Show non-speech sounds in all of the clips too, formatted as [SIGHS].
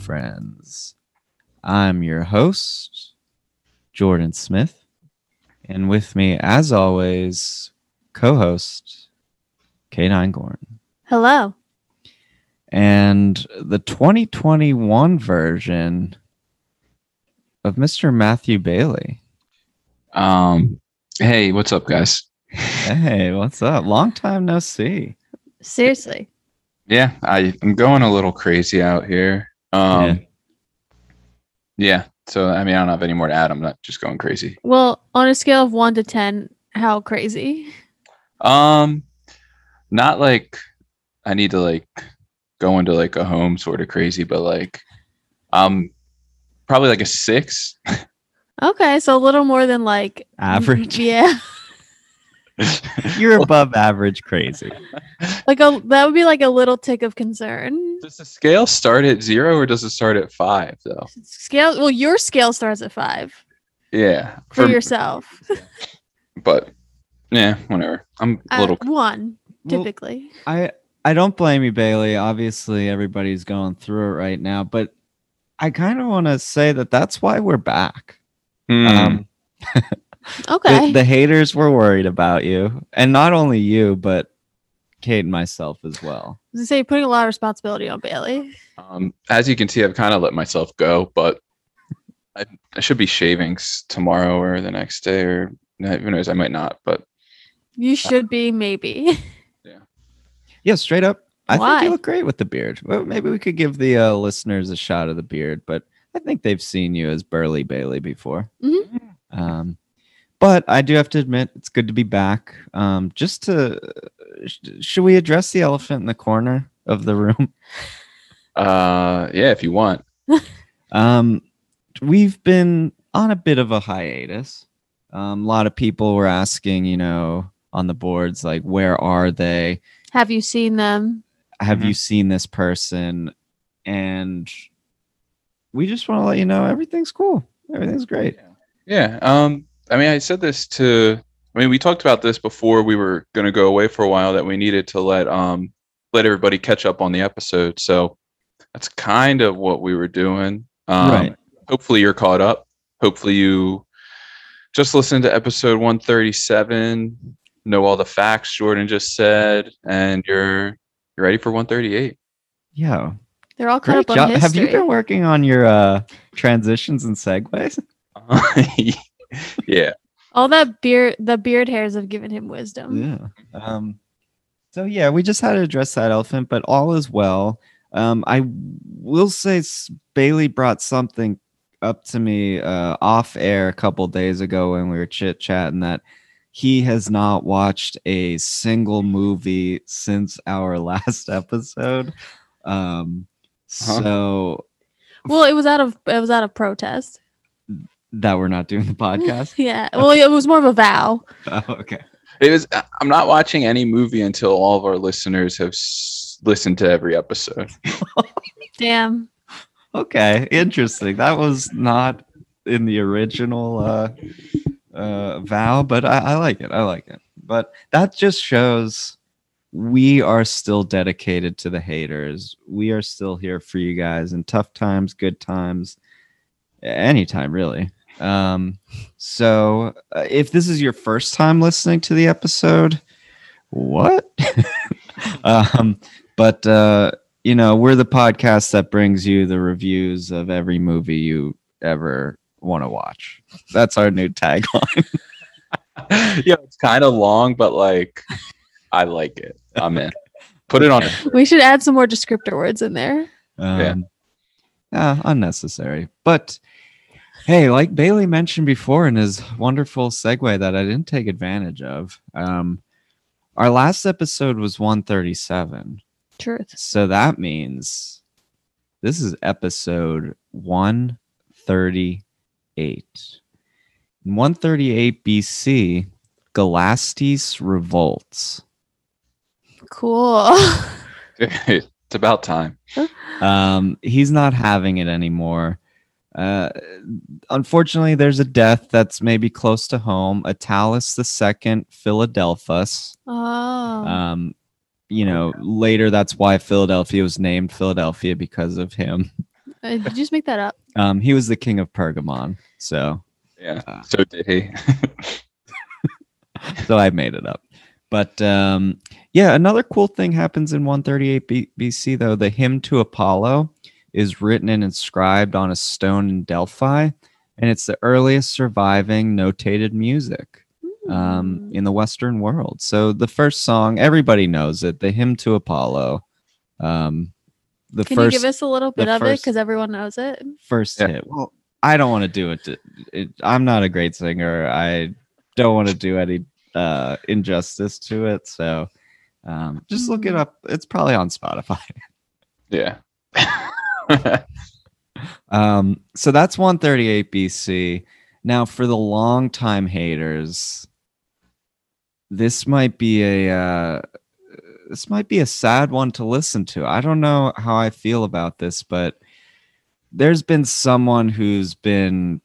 Friends. I'm your host, Jordan Smith, and with me, as always, co host, K9 Gordon. Hello. And the 2021 version of Mr. Matthew Bailey. Um, hey, what's up, guys? Hey, what's up? Long time no see. Seriously. Yeah, I, I'm going a little crazy out here. Um, yeah. So, I mean, I don't have any more to add. I'm not just going crazy. Well, on a scale of one to 10, how crazy? Um, not like I need to like go into like a home sort of crazy, but like, um, probably like a six. [LAUGHS] Okay, so a little more than like Average. [LAUGHS] Yeah. You're above average crazy. [LAUGHS] Like a that would be like a little tick of concern. Does the scale start at zero or does it start at five though? Scale well, your scale starts at five Yeah, for, for- yourself. [LAUGHS] but yeah, whatever. I'm a At little. one, Well, typically. I I don't blame you, Bailey. Obviously, everybody's going through it right now, but I kind of want to say that that's why we're back. Hmm. Um, [LAUGHS] okay. the, the haters were worried about you, and not only you, but Kate and myself as well. I was gonna say putting a lot of responsibility on Bailey. Um, as you can see, I've kind of let myself go, but I, I should be shaving tomorrow or the next day, or no, who knows? I might not, but You should be maybe. [LAUGHS] Yeah, straight up. I think you look great with the beard. Well, maybe we could give the uh, listeners a shot of the beard, but I think they've seen you as Burly Bailey before. Mhm. Um, but I do have to admit, it's good to be back. Um, just to, sh- should we address the elephant in the corner of the room? [LAUGHS] uh, yeah, if you want. Um, we've been on a bit of a hiatus. Um, a lot of people were asking, you know, on the boards, like, where are they? Have you seen them? have Mhm. you seen this person and we just want to let you know everything's cool everything's great Yeah. Um, I mean, I said this to. I mean, we talked about this before we were going to go away for a while that we needed to let um let everybody catch up on the episode. So that's kind of what we were doing. Um, Right. Hopefully, you're caught up. Hopefully, you just listened to episode 137, know all the facts Jordan just said, and you're you're ready for 138. yeah They're all caught great up on job history. have you been working on your uh transitions and segues [LAUGHS] [LAUGHS] yeah. all that beard the beard hairs have given him wisdom. yeah um so yeah we just had to address that elephant but all is well um i will say bailey brought something up to me uh off air a couple days ago when we were chit chatting that he has not watched a single movie since our [LAUGHS] last episode um Huh. so Well, it was out of it was out of protest. That we're not doing the podcast [LAUGHS] Yeah. Well, it was more of a vow. [LAUGHS] oh, okay It was. I'm not watching any movie until all of our listeners have s- listened to every episode. [LAUGHS] Damn. Okay, interesting. That was not in the original uh, uh, vow, but I, I like it. I like it. But that just shows we are still dedicated to the haters. We are still here for you guys in tough times, good times, anytime really. Um, so uh, if this is your first time listening to the episode, what? [LAUGHS] um, but uh, you know, we're the podcast that brings you the reviews of every movie you ever want to watch. That's our new tagline. [LAUGHS] yeah, it's kind of long, but like, I like it. I'm in. Put it on. We should add some more descriptor words in there. Um, yeah, unnecessary. But hey, like Bailey mentioned before in his wonderful segue that I didn't take advantage of, um, our last episode was 137. Truth. So that means this is episode 138. In 138 BC, Galastes revolts. Cool. [LAUGHS] it's about time. Um, he's not having it anymore. Uh, unfortunately, there's a death that's maybe close to home. Attalus II Philadelphus. Oh. Um, you know, later that's why Philadelphia was named Philadelphia because of him. Uh, did you just make that up? [LAUGHS] Um, he was the king of Pergamon, so Yeah. Uh. So did he? [LAUGHS] so I made it up. But um, yeah, another cool thing happens in 138 B- BC though. The hymn to Apollo is written and inscribed on a stone in Delphi, and it's the earliest surviving notated music um, in the Western world. So the first song, everybody knows it, the hymn to Apollo. Um, the Can first you give us a little bit the of it because everyone knows it? first Yeah. hit. Well, I don't want to do it, to, it. I'm not a great singer. I don't want to do any uh, injustice to it. So um, just look it Mm. up. It's probably on Spotify. yeah. [LAUGHS] [LAUGHS] Um, so that's 138 BC. Now, for the longtime haters, this might be a uh, this might be a sad one to listen to. I don't know how I feel about this, but there's been someone who's been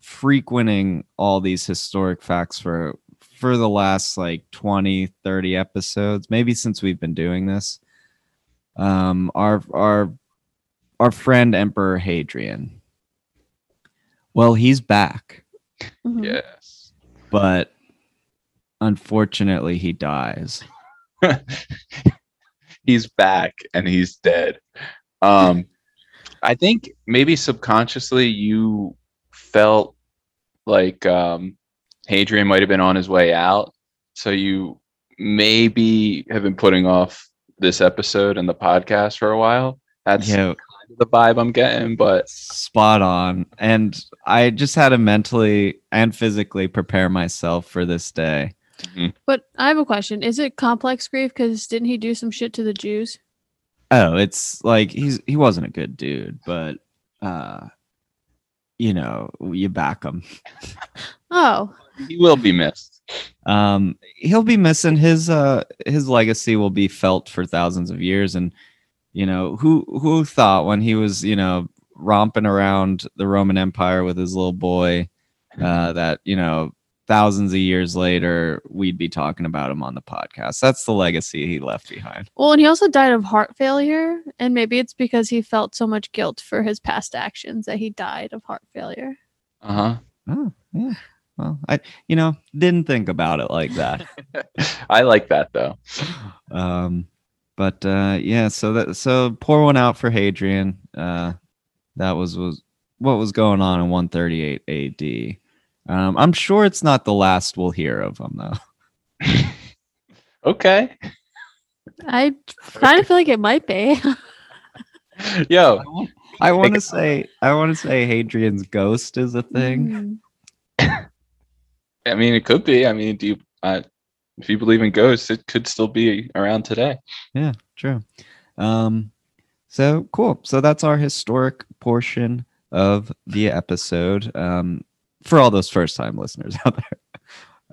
frequenting all these historic facts for for the last like 20 30 episodes maybe since we've been doing this um our our our friend emperor hadrian well he's back Mhm. yes. but unfortunately he dies [LAUGHS] he's back and he's dead. Um, I think maybe subconsciously you felt like um, Hadrian might have been on his way out, so you maybe have been putting off this episode and the podcast for a while. That's yeah kind of the vibe I'm getting, but spot on and i just had to mentally and physically prepare myself for this day But I have a question. Is it complex grief? Because didn't he do some shit to the Jews? Oh, it's like he's he wasn't a good dude, but uh you know, you back him. [LAUGHS] Oh, he will be missed. Um he'll be missing his uh his legacy will be felt for thousands of years and you know, who who thought when he was, you know, romping around the Roman Empire with his little boy uh [LAUGHS] that, you know, thousands of years later we'd be talking about him on the podcast. That's the legacy he left behind. well, and he also died of heart failure, and maybe it's because he felt so much guilt for his past actions that he died of heart failure. Uh huh. Oh, yeah. Well, I you know, didn't think about it like that. [LAUGHS] I like that though. um but uh yeah so that so pour one out for hadrian uh that was was what was going on in 138 ad um i'm sure it's not the last we'll hear of him though [LAUGHS] Okay. I kind of feel like it might be. Yo, i want to say i want to say hadrian's ghost is a thing Mm. [LAUGHS] I mean, it could be. I mean, do you, uh, if you believe in ghosts, it could still be around today. yeah true. Um so cool. So that's our historic portion of the episode um for all those first time listeners [LAUGHS] out there.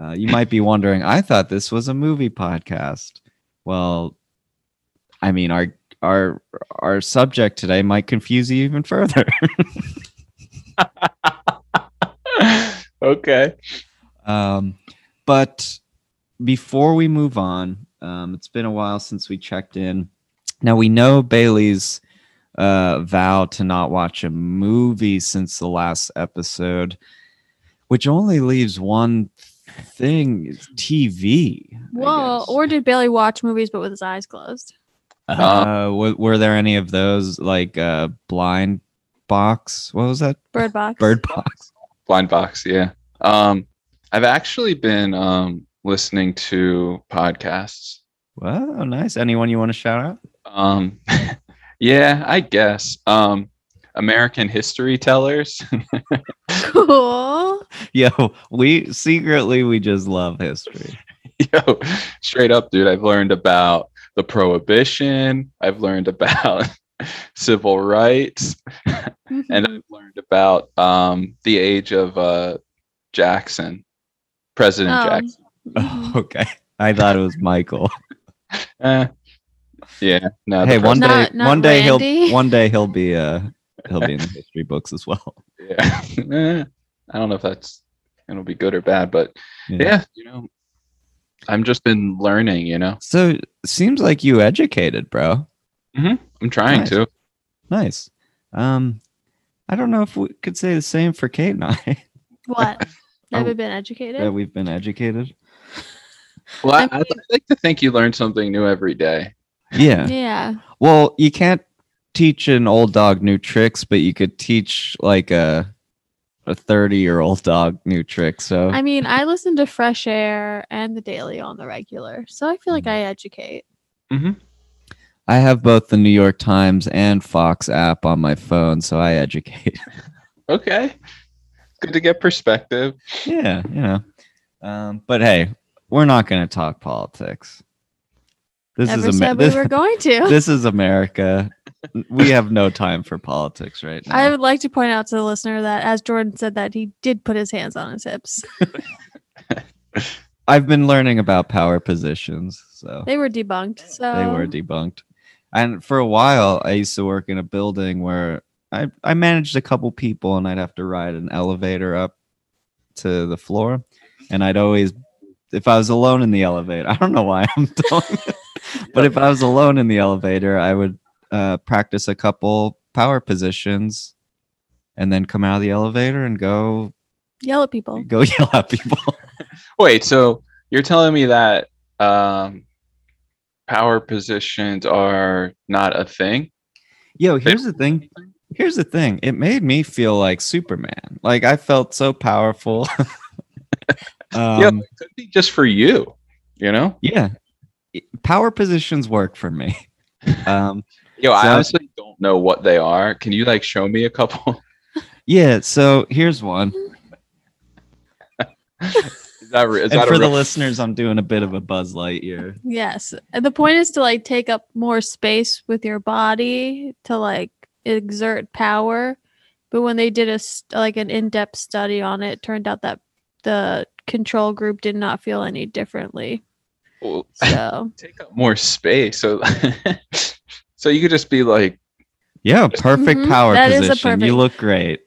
Uh, you might be wondering i thought this was a movie podcast. Well i mean our our our subject today might confuse you even further. [LAUGHS] [LAUGHS] Okay. Um, but before we move on, um, it's been a while since we checked in. Now we know Bailey's uh, vow to not watch a movie since the last episode, which only leaves one thing: is TV. I Well, or did Bailey watch movies but with his eyes closed? uh, were, were there any of those like uh, blind box? What was that? Bird Box. Bird box. Blind box. Yeah. Um, I've actually been um listening to podcasts. Wow, nice. Anyone you want to shout out? Um, [LAUGHS] yeah, I guess. Um, American History Tellers. [LAUGHS] Cool. Yo, we secretly we just love history. [LAUGHS] Yo, straight up, dude. I've learned about the prohibition. I've learned about civil rights, and Mhm. I've learned about um, the age of uh, Jackson, President Oh. Jackson. Mhm. [LAUGHS] okay. I thought it was Michael. Eh, [LAUGHS] yeah, no. hey, one president- day Not- not one day Randy? he'll [LAUGHS] one day he'll be uh he'll be in the history books as well. Yeah. Eh, I don't know if that's gonna be good or bad, but yeah, you know, I'm just been learning. You know, So seems like you educated, bro. I'm trying Nice. to. Nice. Um, I don't know if we could say the same for Kate and I What? Never Oh, been that educated? we've been educated. Well, I, I I'd like to think you learn something new every day. Yeah. Yeah. Well, you can't teach an old dog new tricks, but you could teach like a a 30 year old dog new tricks. So I mean, I listen to Fresh Air and The Daily on the regular, so I feel like Mm. I educate. Mm-hmm. I have both the New York Times and Fox app on my phone, so I educate. [LAUGHS] Okay, good to get perspective. yeah, you know. Um, but hey, we're not going to talk politics. This Never is said Amer- we this, were going to. [LAUGHS] this is America. We have no time for politics right now. I would like to point out to the listener that as Jordan said that he did put his hands on his hips. [LAUGHS] I've been learning about power positions, so They were debunked. So they were debunked. And for a while, I used to work in a building where I, I managed a couple people, and I'd have to ride an elevator up to the floor. And I'd always, if I was alone in the elevator, I don't know why I'm [LAUGHS] doing it, but if I was alone in the elevator, I would uh, practice a couple power positions and then come out of the elevator and go yell at people. go [LAUGHS] yell at people. Wait, so you're telling me that um, power positions are not a thing? Yo, here's the thing. Here's the thing. It made me feel like Superman. Like I felt so powerful. [LAUGHS] yeah, um, it could be just for you. You know? yeah. Power positions work for me. [LAUGHS] Um, Yo, I honestly don't know what they are. Can you like show me a couple? [LAUGHS] yeah. So here's one. is that, and that for a the real- listeners, I'm doing a bit of a Buzz Lightyear. Yes. And the point is to like take up more space with your body to like exert power. But when they did a st- like an in-depth study on it, it turned out that the control group did not feel any differently. Well, So [LAUGHS] take up more space? So, [LAUGHS] so you could just be like, Yeah, perfect Mhm, power that is a position. You look great.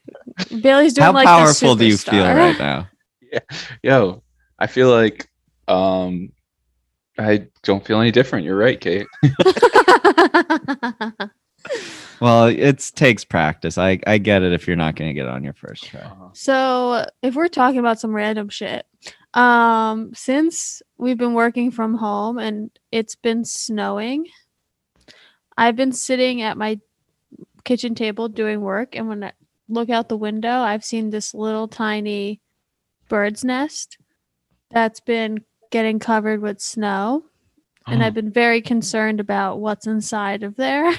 Bailey's doing How like powerful do you feel right now? [LAUGHS] Yeah. yo, I feel like um, I don't feel any different. You're right, Kate. Well, it takes practice. I, I get it if you're not going to get it on your first try. So, if we're talking about some random shit, um, since we've been working from home and it's been snowing, I've been sitting at my kitchen table doing work, and when I look out the window, I've seen this little tiny bird's nest that's been getting covered with snow, and I've been very concerned about what's inside of there.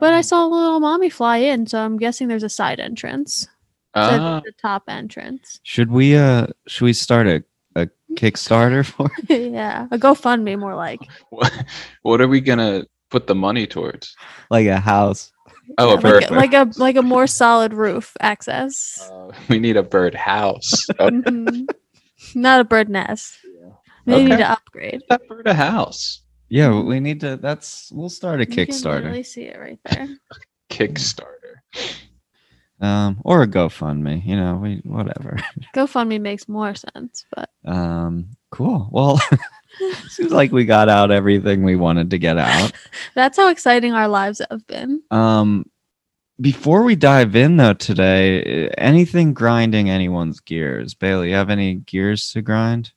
But I saw a little mommy fly in, so I'm guessing there's a side entrance. To Ah, the top entrance. Should we uh should we start a, a Kickstarter for [LAUGHS] it? yeah, a GoFundMe more like. [LAUGHS] what, what are we gonna put the money towards? like a house? Oh, Yeah, a bird. like, a, like a like a more solid roof access. Uh, we need a bird house. [LAUGHS] Uh, Mhm. Not a bird nest. They need Okay. to upgrade. that bird a house. Yeah, we need to. That's we'll start a You can Kickstarter, literally see it right there. Kickstarter. Um, or a GoFundMe. You know, we whatever. [LAUGHS] GoFundMe makes more sense, but Um, cool. Well, [LAUGHS] seems like we got out everything we wanted to get out. [LAUGHS] that's how exciting our lives have been. Um, before we dive in though today, eh, anything grinding anyone's gears? Bailey, you have any gears to grind?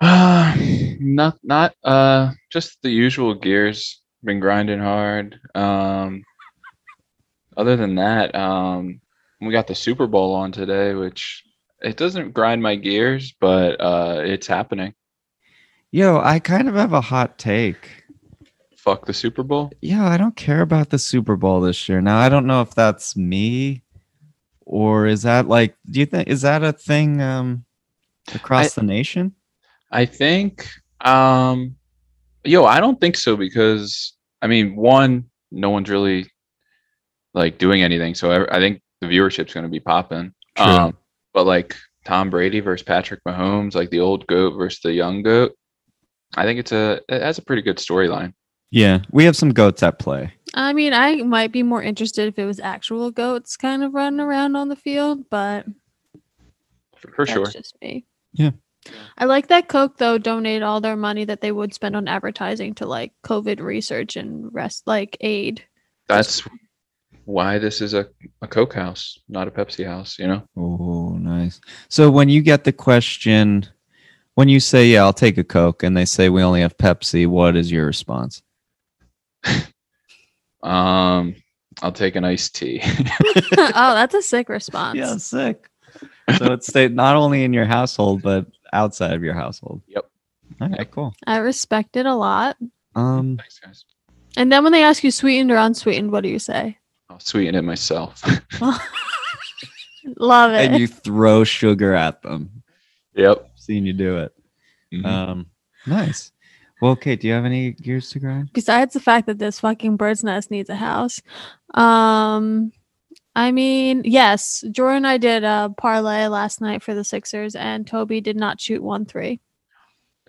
Uh, [SIGHS] not not uh just the usual gears. Been grinding hard. Um other than that, um we got the Super Bowl on today, which it doesn't grind my gears, but uh it's happening. Yo, I kind of have a hot take. Fuck the Super Bowl. Yeah, I don't care about the Super Bowl this year. Now, I don't know if that's me or is that like do you think is that a thing um across the nation? I think um yo, I don't think so because I mean, one, no one's really like doing anything, so I, I think the viewership's going to be popping. True. Um, but like Tom Brady versus Patrick Mahomes, like the old goat versus the young goat, I think it's a it has a pretty good storyline. Yeah, we have some goats at play. I mean, I might be more interested if it was actual goats kind of running around on the field, but For, for that's sure. just me. Yeah. I like that Coke though donated all their money that they would spend on advertising to like COVID research and rest like aid. That's why this is a, a Coke house, not a Pepsi house, you know? Oh, nice. So when you get the question, when you say, "Yeah, I'll take a Coke," and they say we only have Pepsi, what is your response? [LAUGHS] Um, I'll take an iced tea. [LAUGHS] oh, that's a sick response. Yeah, sick. So it's stayed not only in your household but outside of your household. Yep. Okay, cool. I respect it a lot. Um, Thanks, guys. And then when they ask you sweetened or unsweetened, what do you say? I'll sweeten it myself. [LAUGHS] Love it. and you throw sugar at them. yep. Seen you do it. Mhm. Um, nice. Well, Kate, do you have any gears to grind? besides the fact that this fucking bird's nest needs a house um i mean yes jordan and i did a parlay last night for the sixers and toby did not shoot one three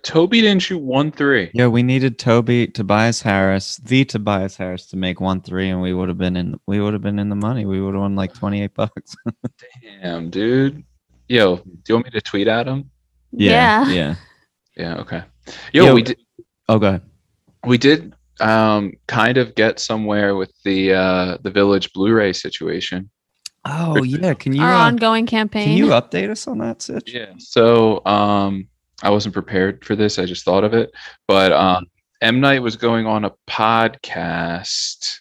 Toby didn't shoot one three. Yeah, we needed Toby, Tobias Harris, the Tobias Harris, to make one three, and we would have been in. We would have been in the money. We would have won like twenty eight [LAUGHS] bucks. Damn, dude. Yo, do you want me to tweet at him? Yeah. yeah. Yeah, okay. Yo, Yo. we did Oh, go ahead. we did um kind of get somewhere with the uh the village Blu-ray situation. Oh, yeah. Can you our uh, ongoing campaign can you update us on that, Sitch? Yeah. So um I wasn't prepared for this. I just thought of it. But um M Night was going on a podcast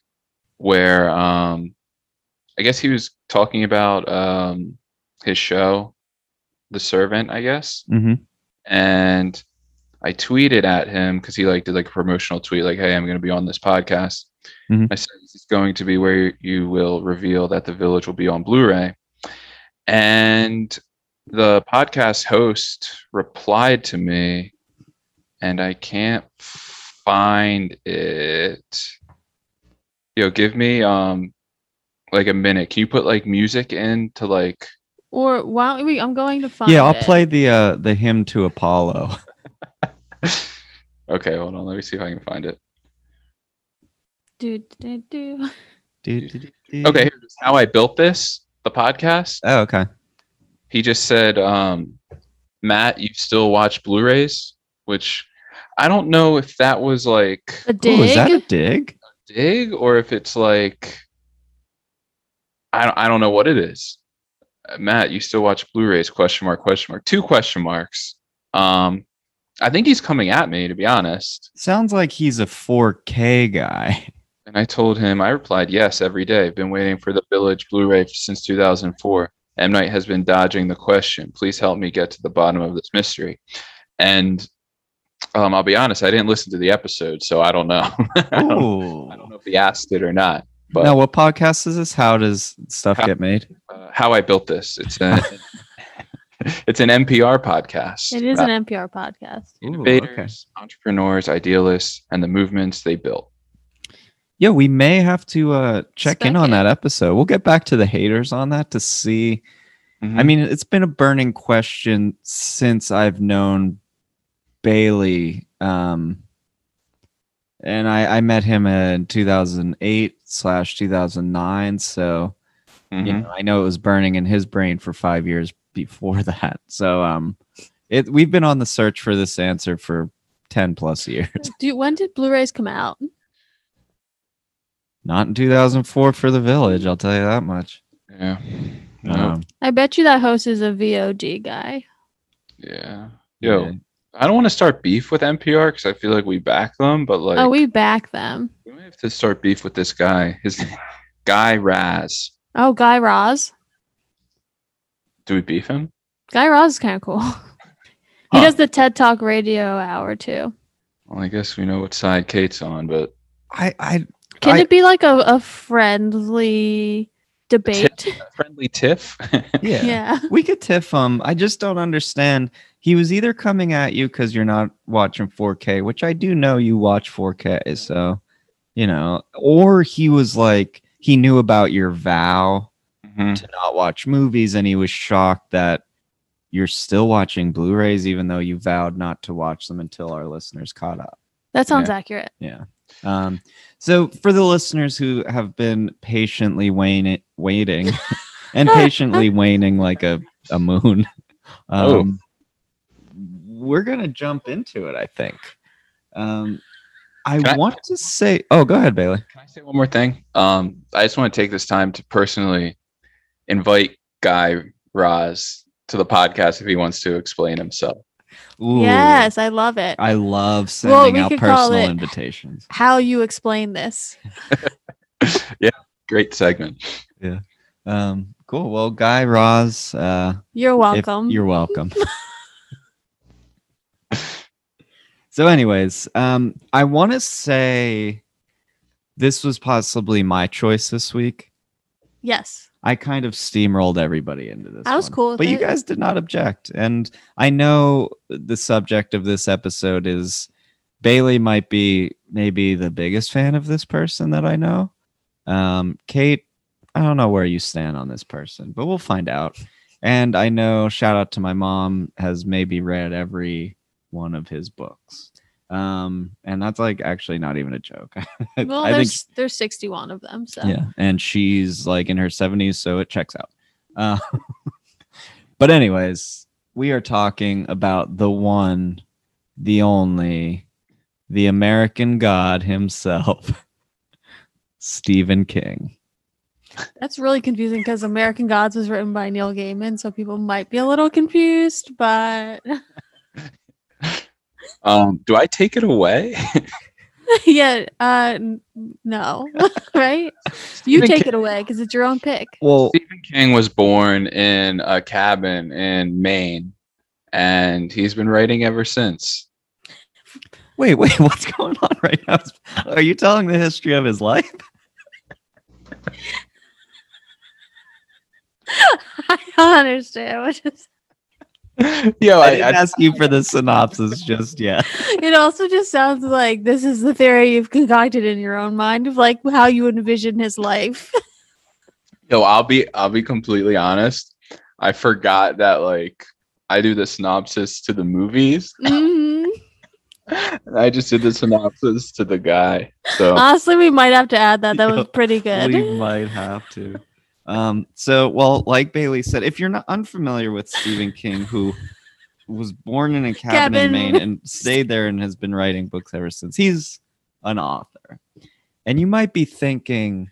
where um I guess he was talking about um his show, The Servant, I guess. Mm-hmm. And I tweeted at him because he like did like a promotional tweet, like, "Hey, I'm going to be on this podcast." Mhm. I said it's going to be where you will reveal that the village will be on Blu-ray, and the podcast host replied to me, and I can't find it. Yo, give me um like a minute. Can you put like music in to like or why don't we i'm going to find Yeah, I'll it. play the uh the hymn to Apollo. [LAUGHS] Okay, hold on. Let me see if I can find it. do, do, do. Okay, here's how I built this, the podcast. Oh, okay. He just said, um, Matt, you still watch Blu-rays, which I don't know if that was like a Ooh, dig is that a dig? dig or if it's like I don't I don't know what it is. Uh, Matt, you still watch Blu-rays? Question mark, question mark, two question marks. Um, I think he's coming at me to be honest. Sounds like he's a 4K guy. And I told him, I replied, yes, every day. I've been waiting for the Village Blu ray since 2004. M. Night has been dodging the question. Please help me get to the bottom of this mystery. And um, I'll be honest, I didn't listen to the episode, so I don't know. [LAUGHS] I, don't, I don't know if he asked it or not. But Now, what podcast is this? How does stuff How- get made? uh, how I built this, it's a, [LAUGHS] it's an NPR podcast. it is about an npr podcast Ooh, innovators, entrepreneurs, idealists, and the movements they built. Yeah, we may have to uh, check in on it. that episode. We'll get back to the haters on that to see. Mm-hmm. I mean, it's been a burning question since I've known Bailey. Um, and I, I met him in 2008 slash 2009. So, you Mhm. know, I know it was burning in his brain for five years before [LAUGHS] that. So, um, it we've been on the search for this answer for 10 plus years. do when did blu-rays come out Not in 2004 for the village, I'll tell you that much. yeah. No. Um, i bet you that host is a vod guy yeah. Yo, yeah. I don't want to start beef with NPR because I feel like we back them, but like oh we back them we might have to start beef with this guy. His guy Raz. oh guy raz Do we beef him? guy raz is kind of cool [LAUGHS] he Huh. does the ted talk radio hour too Well, I guess we know what side Kate's on, but I, I, can I- it be like a, a friendly debate friendly tiff. [LAUGHS] [LAUGHS] yeah. yeah we could tiff him. I just don't understand. He was either coming at you because you're not watching 4K, which I do know you watch 4K, so you know, or he was like he knew about your vow Mhm. to not watch movies, and he was shocked that you're still watching Blu-rays even though you vowed not to watch them until our listeners caught up. that sounds Yeah. accurate Yeah. Um, so for the listeners who have been patiently waiting, waiting, [LAUGHS] and patiently waning like a a moon, Oh. um, we're gonna jump into it. I think. Um, I- want to say. Oh, go ahead, Bailey. Can I say one more thing? Um, I just want to take this time to personally invite Guy Raz to the podcast if he wants to explain himself. Ooh, Yes, I love it. I love Well, sending we out could call personal it- invitations. How you explain this? [LAUGHS] Yeah, great segment. Yeah. Um, cool. Well, Guy Raz, uh, You're if- welcome. you're welcome. [LAUGHS] [LAUGHS] so, anyways, um, I want to say this was possibly my choice this week. yes. I kind of steamrolled everybody into this. I was one. cool but you guys did not object, and I know the subject of this episode is Bailey might be maybe the biggest fan of this person that I know. Um, Kate, I don't know where you stand on this person, but we'll find out. And I know, shout out to my mom, has maybe read every one of his books. Um, and that's like actually not even a joke. [LAUGHS] Well, I think there's there's 61 of them. So yeah, and she's like in her 70s, so it checks out. Uh, [LAUGHS] but anyways, we are talking about the one, the only, the American God himself, [LAUGHS] Stephen King. that's really confusing because American Gods was written by Neil Gaiman, so people might be a little confused. But Um, do I take it away? [LAUGHS] yeah, uh, no, [LAUGHS] right? You Stephen take King- it away because it's your own pick. Well, Stephen King was born in a cabin in Maine, and he's been writing ever since. wait, wait, [LAUGHS] what's going on right now? Are you telling the history of his life? I don't understand. What is, [LAUGHS] Yo, I I, didn't I, ask you for the synopsis just yet. [LAUGHS] it also just sounds like this is the theory you've concocted in your own mind of like how you envision his life. [LAUGHS] yo, I'll be, I'll be completely honest. I forgot that like I do the synopsis to the movies. Mhm. I just did the synopsis to the guy. So Honestly, we might have to add that. That was pretty good. We might have to. Um, so, well, like Bailey said, if you're not unfamiliar with Stephen King, who was born in a cabin, in Maine and stayed there and has been writing books ever since, he's an author. And you might be thinking,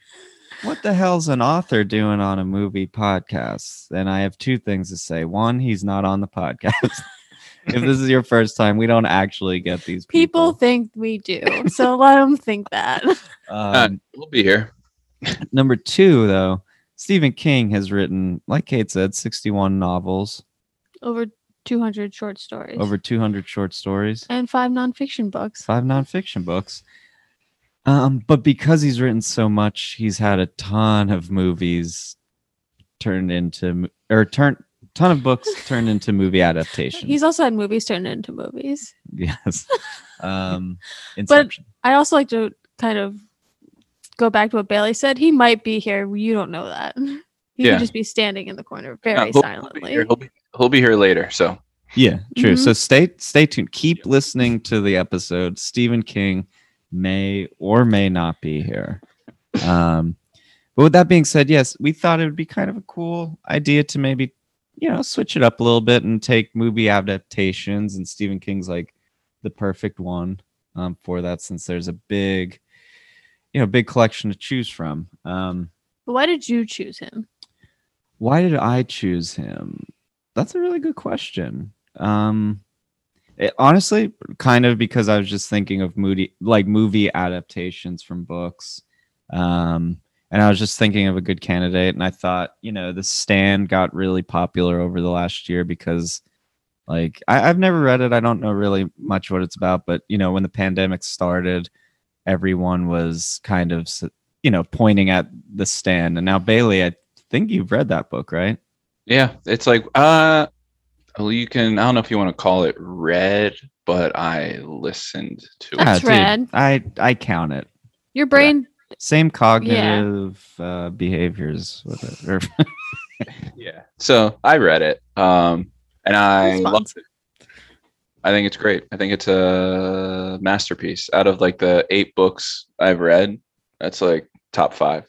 what the hell's an author doing on a movie podcast? And I have two things to say. One, he's not on the podcast. [LAUGHS] if this is your first time, we don't actually get these People people. think we do, so let them think that. [LAUGHS] Um, we'll be here. Number two, though, Stephen King has written, like Kate said, 61 novels, Over 200 short stories. over 200 short stories, and five nonfiction books. five nonfiction books. Um, but because he's written so much, he's had a ton of movies turned into, or turn, ton of books [LAUGHS] turned into movie adaptations. He's also had movies turned into movies. yes. [LAUGHS] Um, Inception. I also like to kind of go back to what Bailey said. He might be here. You don't know that. [LAUGHS] He Yeah. could just be standing in the corner No, very he'll- he'll, be silently. He'll, be, he'll be here later. So Yeah, true. Mhm. So stay stay tuned. Keep listening to the episode. Stephen King may or may not be here. Um, but with that being said, yes, we thought it would be kind of a cool idea to maybe, you know, switch it up a little bit and take movie adaptations. And Stephen King's like the perfect one um, for that, since there's a big, you know, big collection to choose from. Um, But why did you choose him? why did I choose him? That's a really good question. Um, it- honestly, kind of because I was just thinking of moody, like movie adaptations from books. Um, and I was just thinking of a good candidate, and I thought, you know, The Stand got really popular over the last year because, like, I, I've never read it. I don't know really much what it's about, but you know, when the pandemic started, everyone was kind of, you know, pointing at The Stand, and now Bailey, I think you've read that book, right? yeah, it's like uh, well, you can. I don't know if you want to call it red, but I listened to it. Ah, That's dude, rad. I I count it. Your brain. Same cognitive uh, behaviors with it. [LAUGHS] Yeah. So I read it. Um, and I loved it. I think it's great. I think it's a masterpiece. Out of like the eight books I've read, that's like top five.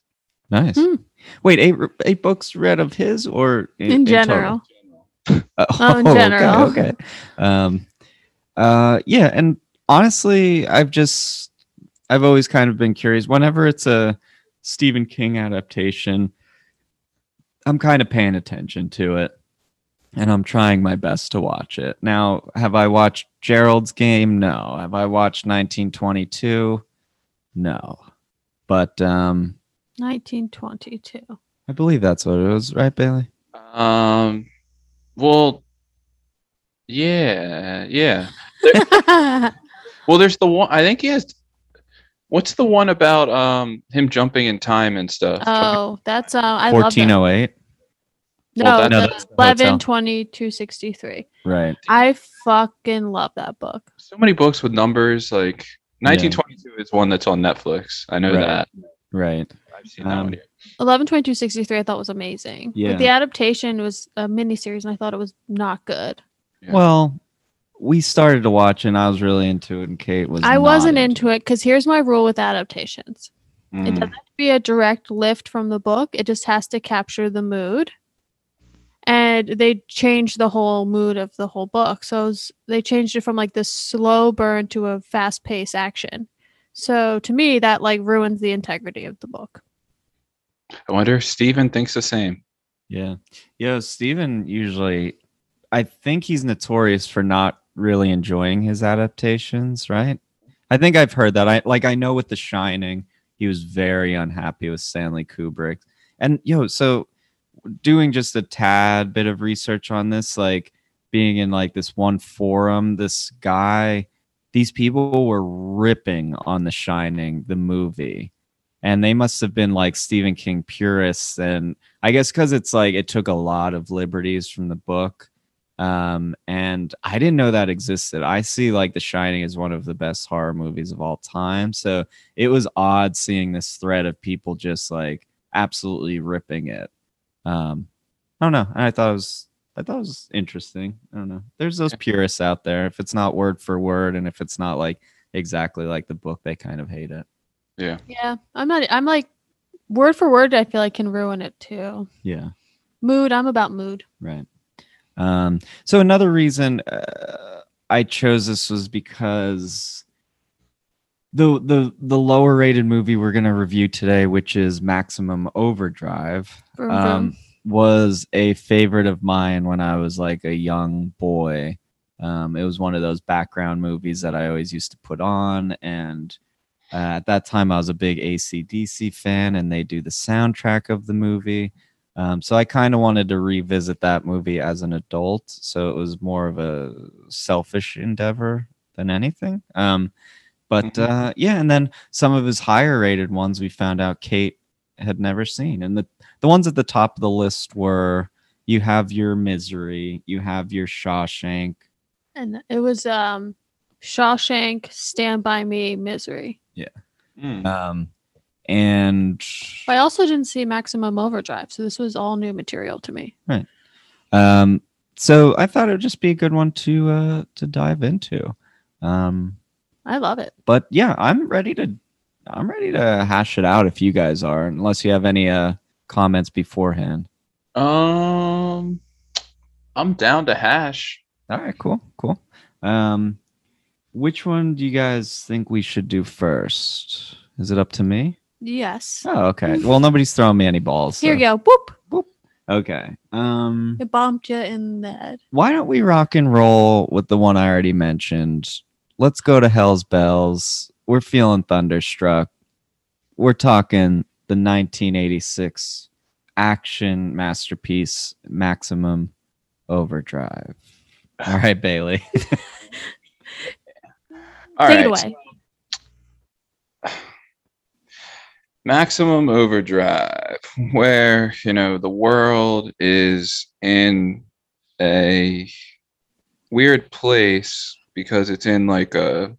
Nice. Hmm. Wait, eight eight books read of his or In total? general. Uh, [LAUGHS] Oh, in okay, general. Okay, Um, uh, yeah, and honestly, I've just I've always kind of been curious. Whenever it's a Stephen King adaptation, I'm kind of paying attention to it, and I'm trying my best to watch it. Now, have I watched Gerald's Game? No. Have I watched 1922? No. But um, 1922. I believe that's what it was, right, Bailey? Um, well, yeah, yeah. [LAUGHS] Well, there's the one. I think he has. What's the one about um him jumping in time and stuff? oh, that's uh, I love that. 1408. No, Well, that- No, that's the hotel. 11 22 63. Right. I fucking love that book. so many books with numbers. Like 1922 is one that's on Netflix. I know Right. that. Right. I've seen that Um, one. Here. 11 22 63 I thought was amazing. Yeah. Like, the adaptation was a miniseries and I thought it was not good. Yeah. Well, we started to watch and I was really into it, and Kate was. I not wasn't into it because here's my rule with adaptations it Mm. doesn't have to be a direct lift from the book, it just has to capture the mood. And they changed the whole mood of the whole book. So it was- they changed it from like this slow burn to a fast paced action. So to me, that like ruins the integrity of the book. I wonder if Stephen thinks the same. Yeah. Yeah. Stephen usually, I think he's notorious for not really enjoying his adaptations, right? I think I've heard that. I like, I know with The Shining, he was very unhappy with Stanley Kubrick. And yo, so doing just a tad bit of research on this, like being in like this one forum, this guy, these people were ripping on The Shining, the movie. And they must have been like Stephen King purists and I guess because it's like it took a lot of liberties from the book. Um, and I didn't know that existed. I see like The Shining as one of the best horror movies of all time. So it was odd seeing this thread of people just like absolutely ripping it. Um, I don't know. I thought it was I thought it was interesting. I don't know. There's those purists out there. If it's not word for word and if it's not like exactly like the book, they kind of hate it. Yeah. Yeah. I'm not, I'm like, word for word, I feel like can ruin it too. Yeah. Mood, I'm about mood. Right. Um, so another reason uh, I chose this was because the the the lower rated movie we're gonna review today, which is Maximum Overdrive, Vroom, um, vroom. was a favorite of mine when I was like a young boy. Um, it was one of those background movies that I always used to put on, and uh, at that time I was a big ACDC fan, and they do the soundtrack of the movie. Um, so I kind of wanted to revisit that movie as an adult. So it was more of a selfish endeavor than anything. Um, but Mhm. uh, yeah, and then some of his higher rated ones we found out Kate had never seen, and the the ones at the top of the list were you have your Misery, you have your Shawshank. and it was um Shawshank, Stand by Me, Misery. Mm. Um, and I also didn't see Maximum Overdrive, so this was all new material to me. Right. Um, so I thought it would just be a good one to uh, to dive into. Um, I love it. but yeah, I'm ready to I'm ready to hash it out if you guys are, unless you have any uh comments beforehand. Um, I'm down to hash. All right, cool, cool. Um, which one do you guys think we should do first? Is it up to me? Yes. Oh, okay. Well, nobody's throwing me any balls. Here so- you go. Whoop. Boop. Okay. Um, It bumped you in the head. why don't we rock and roll with the one I already mentioned? Let's go to Hell's Bells. We're feeling thunderstruck. We're talking the 1986 action masterpiece, Maximum Overdrive. [SIGHS] All right, Bailey. [LAUGHS] All Take right. it away. [SIGHS] Maximum Overdrive, where you know the world is in a weird place because it's in like a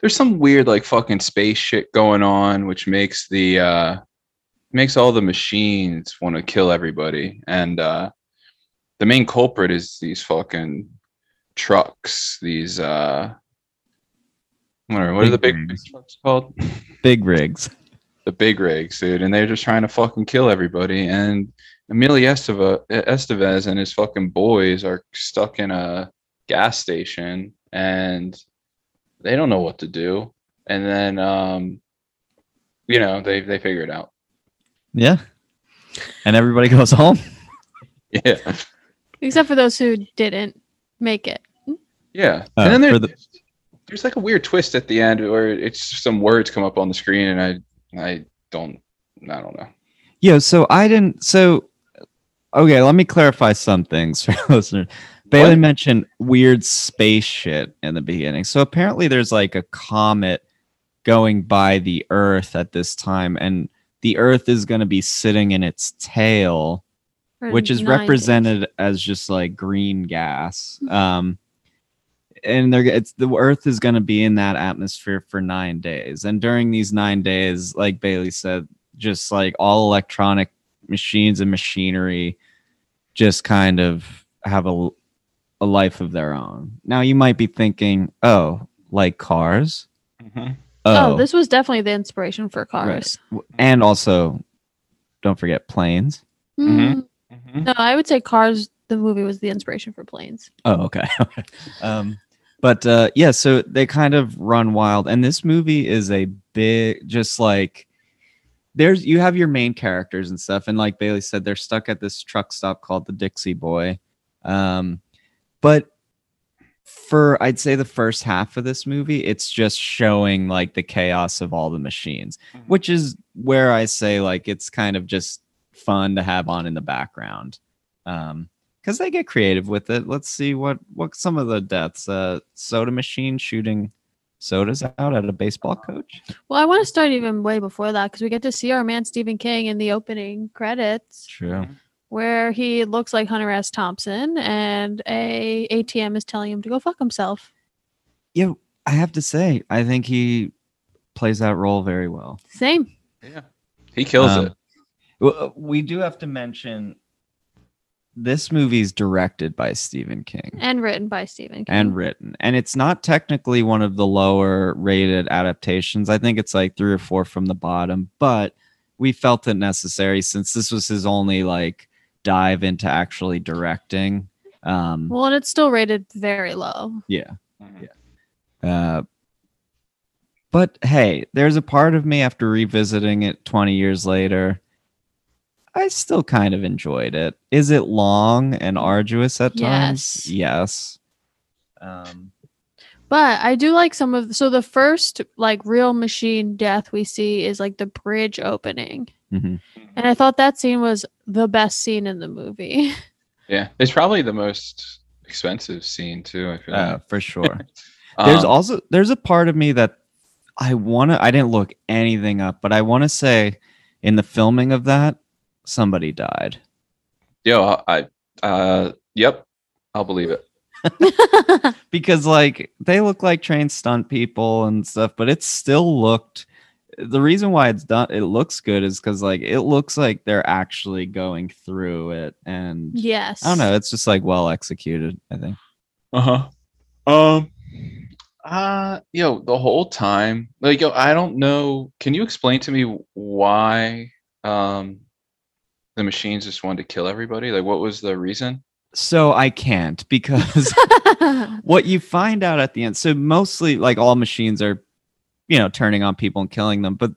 there's some weird like fucking space shit going on which makes the uh makes all the machines want to kill everybody and uh the main culprit is these fucking trucks. These uh, whatever. What are the big rigs. trucks called? [LAUGHS] Big rigs. the big rigs, dude, and they're just trying to fucking kill everybody. And Emilio Esteva, Estevez and his fucking boys are stuck in a gas station, and they don't know what to do. And then, um, you know, they they figure it out. Yeah. And everybody [LAUGHS] goes home. Yeah, Except for those who didn't make it. yeah. Uh, and then for there's, the- there's like a weird twist at the end where it's some words come up on the screen, and I I don't I don't know. Yeah, so I didn't. So, okay, let me clarify some things [LAUGHS] for listeners. Bailey What? mentioned weird space shit in the beginning. So apparently, there's like a comet going by the Earth at this time, and the Earth is going to be sitting in its tail, for which is nine days. represented as just like green gas. Um, and they're it's the Earth is going to be in that atmosphere for nine days, and during these nine days, like Bailey said, just like all electronic machines and machinery, just kind of have a a life of their own. Now you might be thinking, oh, like cars. Mhm. Oh, this was definitely the inspiration for cars. W- and also, don't forget planes. Mhm. Mm, Mhm. No, I would say Cars. The movie was the inspiration for planes. Oh, okay. [LAUGHS] okay. um, but uh, yeah, so they kind of run wild, and this movie is a big, just like there's you have your main characters and stuff, and like Bailey said, they're stuck at this truck stop called the Dixie Boy. Um, but for I'd say the first half of this movie, it's just showing like the chaos of all the machines, Mhm. which is where I say like it's kind of just fun to have on in the background. Um, because they get creative with it. Let's see what what some of the deaths. Uh, soda machine shooting sodas out at a baseball coach. Well, I want to start even way before that because we get to see our man Stephen King in the opening credits, True. Where he looks like Hunter S. Thompson, and a ATM is telling him to go fuck himself. Yeah, I have to say, I think he plays that role very well. Same. Yeah, he kills Um, it. Well, uh, we do have to mention this movie's directed by Stephen King. And written by Stephen King. and written. And it's not technically one of the lower rated adaptations. I think it's like three or four from the bottom, but we felt it necessary since this was his only like dive into actually directing. Um, well, and it's still rated very low. yeah. Mhm. Uh, but hey, there's a part of me after revisiting it 20 years later. I still kind of enjoyed it. Is it long and arduous at times? Yes. Yes. Um, But I do like some of so the first like real machine death we see is like the bridge opening. Mhm. And I thought that scene was the best scene in the movie. [LAUGHS] Yeah, it's probably the most expensive scene too. I feel Uh, like. for sure. [LAUGHS] [LAUGHS] There's Um, also there's a part of me that I want to I didn't look anything up, but I want to say in the filming of that somebody died. yo, I, uh, yep, I'll believe it. Because like they look like trained stunt people and stuff, but it still looked the reason why it's done it looks good is cuz like it looks like they're actually going through it and yes. I don't know, it's just like well executed, I think. Uh huh. Um. Uh, yo, the whole time, like, yo, I don't know. Can you explain to me why, um, the machines just wanted to kill everybody? Like, what was the reason? So I can't because [LAUGHS] what you find out at the end so mostly like all machines are you know turning on people and killing them but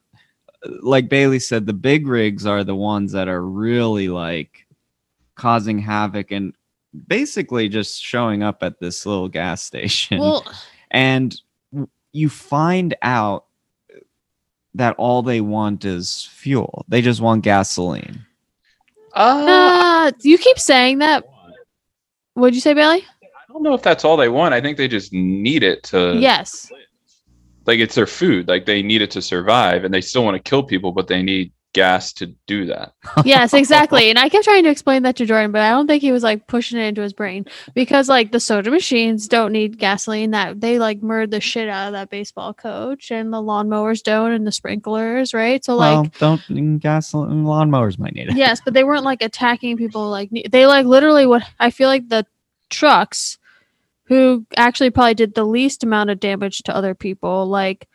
uh, like bailey said the big rigs are the ones that are really like causing havoc and basically just showing up at this little gas station well, and you find out that all they want is fuel they just want gasoline Uh, uh, you keep saying that. What'd you say, Bailey? I don't know if that's all they want. I think they just need it to. yes. Like it's their food. Like they need it to survive, and they still want to kill people, but they need gas to do that. [LAUGHS] yes, exactly. And I kept trying to explain that to Jordan, but I don't think he was like pushing it into his brain because like the soda machines don't need gasoline. That they like murdered the shit out of that baseball coach, and the lawnmowers don't, and the sprinklers, right? So like. well don't gasoline lawnmowers might need it yes, but they weren't like attacking people. Like they like literally what I feel like the trucks who actually probably did the least amount of damage to other people. Like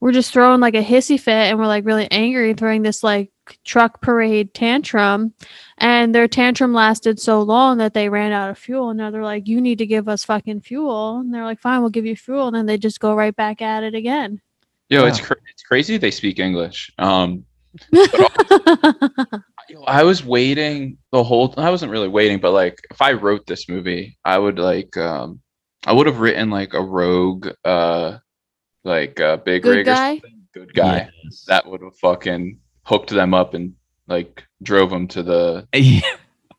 we're just throwing like a hissy fit and we're like really angry throwing this like truck parade tantrum and their tantrum lasted so long that they ran out of fuel and now they're like you need to give us fucking fuel and they're like fine we'll give you fuel and then they just go right back at it again Yo, it's Wow. cra- it's crazy they speak English. Um, [LAUGHS] yo, I was waiting the whole. I wasn't really waiting, but like if I wrote this movie, I would like um, I would have written like a rogue, uh, like uh, big Good rig or guy? something. Good guy. Yes. That would have fucking hooked them up and like drove them to the [LAUGHS] Yeah,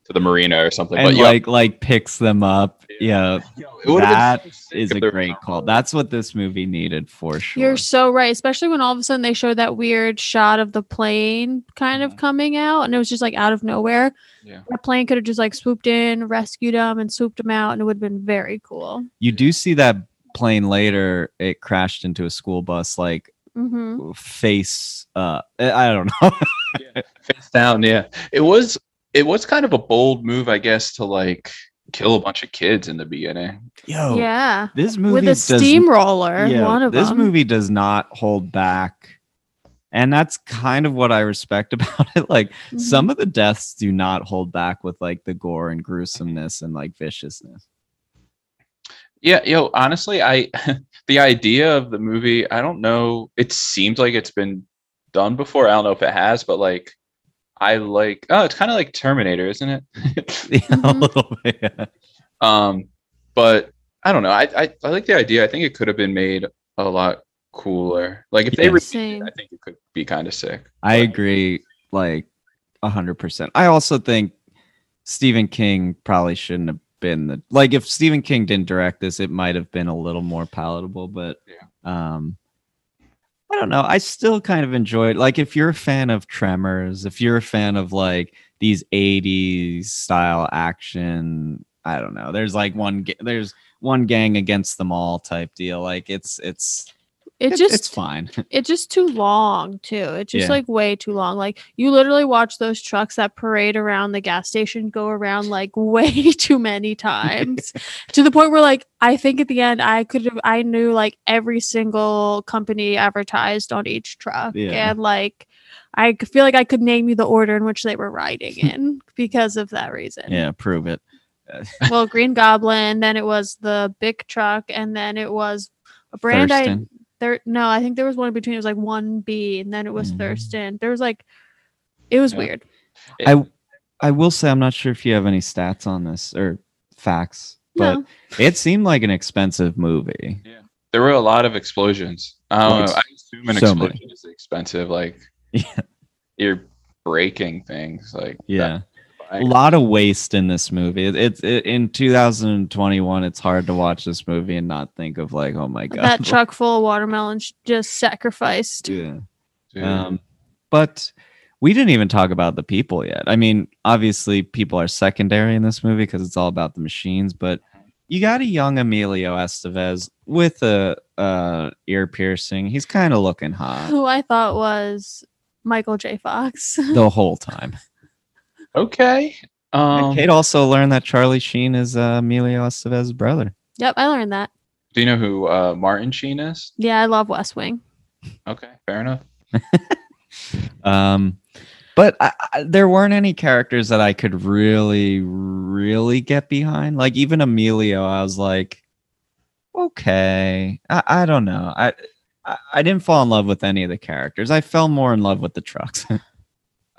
to the marina or something. and but yo, like like picks them up. Yeah, yo, it that so is a great call. That's what this movie needed for sure. You're so right, especially when all of a sudden they showed that weird shot of the plane kind of coming out and it was just like out of nowhere. Yeah. That plane could have just like swooped in, rescued them, and swooped them out, and it would have been very cool. you do see that plane later. It crashed into a school bus, like hmm face. Uh, I I don't know. face down yeah it was it was kind of a bold move i guess to like kill a bunch of kids in the beginning. Yo, yeah, this movie with a does steamroller, yeah, one of this them. movie does not hold back. And that's kind of what i respect [LAUGHS] about it. Like Mhm. some of the deaths do not hold back with like the gore and gruesomeness and like viciousness. Yeah yo honestly i [LAUGHS] the idea of the movie i don't know it seems like it's been done before. I don't know if it has but like i like oh it's kind of like terminator isn't it [LAUGHS] [LAUGHS] yeah, a Mhm. little bit yeah. um but i don't know I, I i like the idea i think it could have been made a lot cooler like if they Yeah. remade Same. it i think it could be kind of sick i But- agree like 100% i also think stephen king probably shouldn't have been the like if stephen king didn't direct this it might have been a little more palatable but Yeah. um I don't know. I still kind of enjoyed like if you're a fan of Tremors, if you're a fan of like these 80s style action, I don't know. There's like one there's one gang against them all type deal. Like it's it's it it's, just it's fine. [LAUGHS] it's just too long too. It's just Yeah. like way too long. Like you literally watch those trucks that parade around the gas station go around like [LAUGHS] way too many times [LAUGHS] to the point where like I think at the end I could have I knew like every single company advertised on each truck Yeah. and like I feel like I could name you the order in which they were riding in because of that reason. yeah, prove it. Well, Green Goblin, then it was the big truck, and then it was a brand I Thurston. There no i think there was one in between it was like 1b and then it was Mhm. thurston there was like it was Yeah. weird I I will say I'm not sure if you have any stats on this or facts, but no it seemed like an expensive movie. Yeah, there were a lot of explosions. I don't know. I assume an so many. explosion is expensive. Like [LAUGHS] Yeah. you're breaking things. Like Yeah. that- a lot of waste in this movie. It- It's it, in 2021. It's hard to watch this movie and not think of like, oh my god, that truck full of watermelons just sacrificed Yeah. dude. Um, but we didn't even talk about the people yet. I mean, obviously, people are secondary in this movie because it's all about the machines. But you got a young Emilio Estevez with a uh, ear piercing. He's kind of looking hot who i thought was michael j fox the whole time. [LAUGHS] okay. And Um, Kate also learned that Charlie Sheen is uh, Emilio Estevez's brother. yep i learned that do you know who uh, Martin Sheen is? yeah i love west wing Okay, fair enough. [LAUGHS] Um, but I, I, there weren't any characters that I could really, really get behind. Like even Emilio, I was like, okay, I, I don't know. I, I I didn't fall in love with any of the characters. I fell more in love with the trucks. [LAUGHS]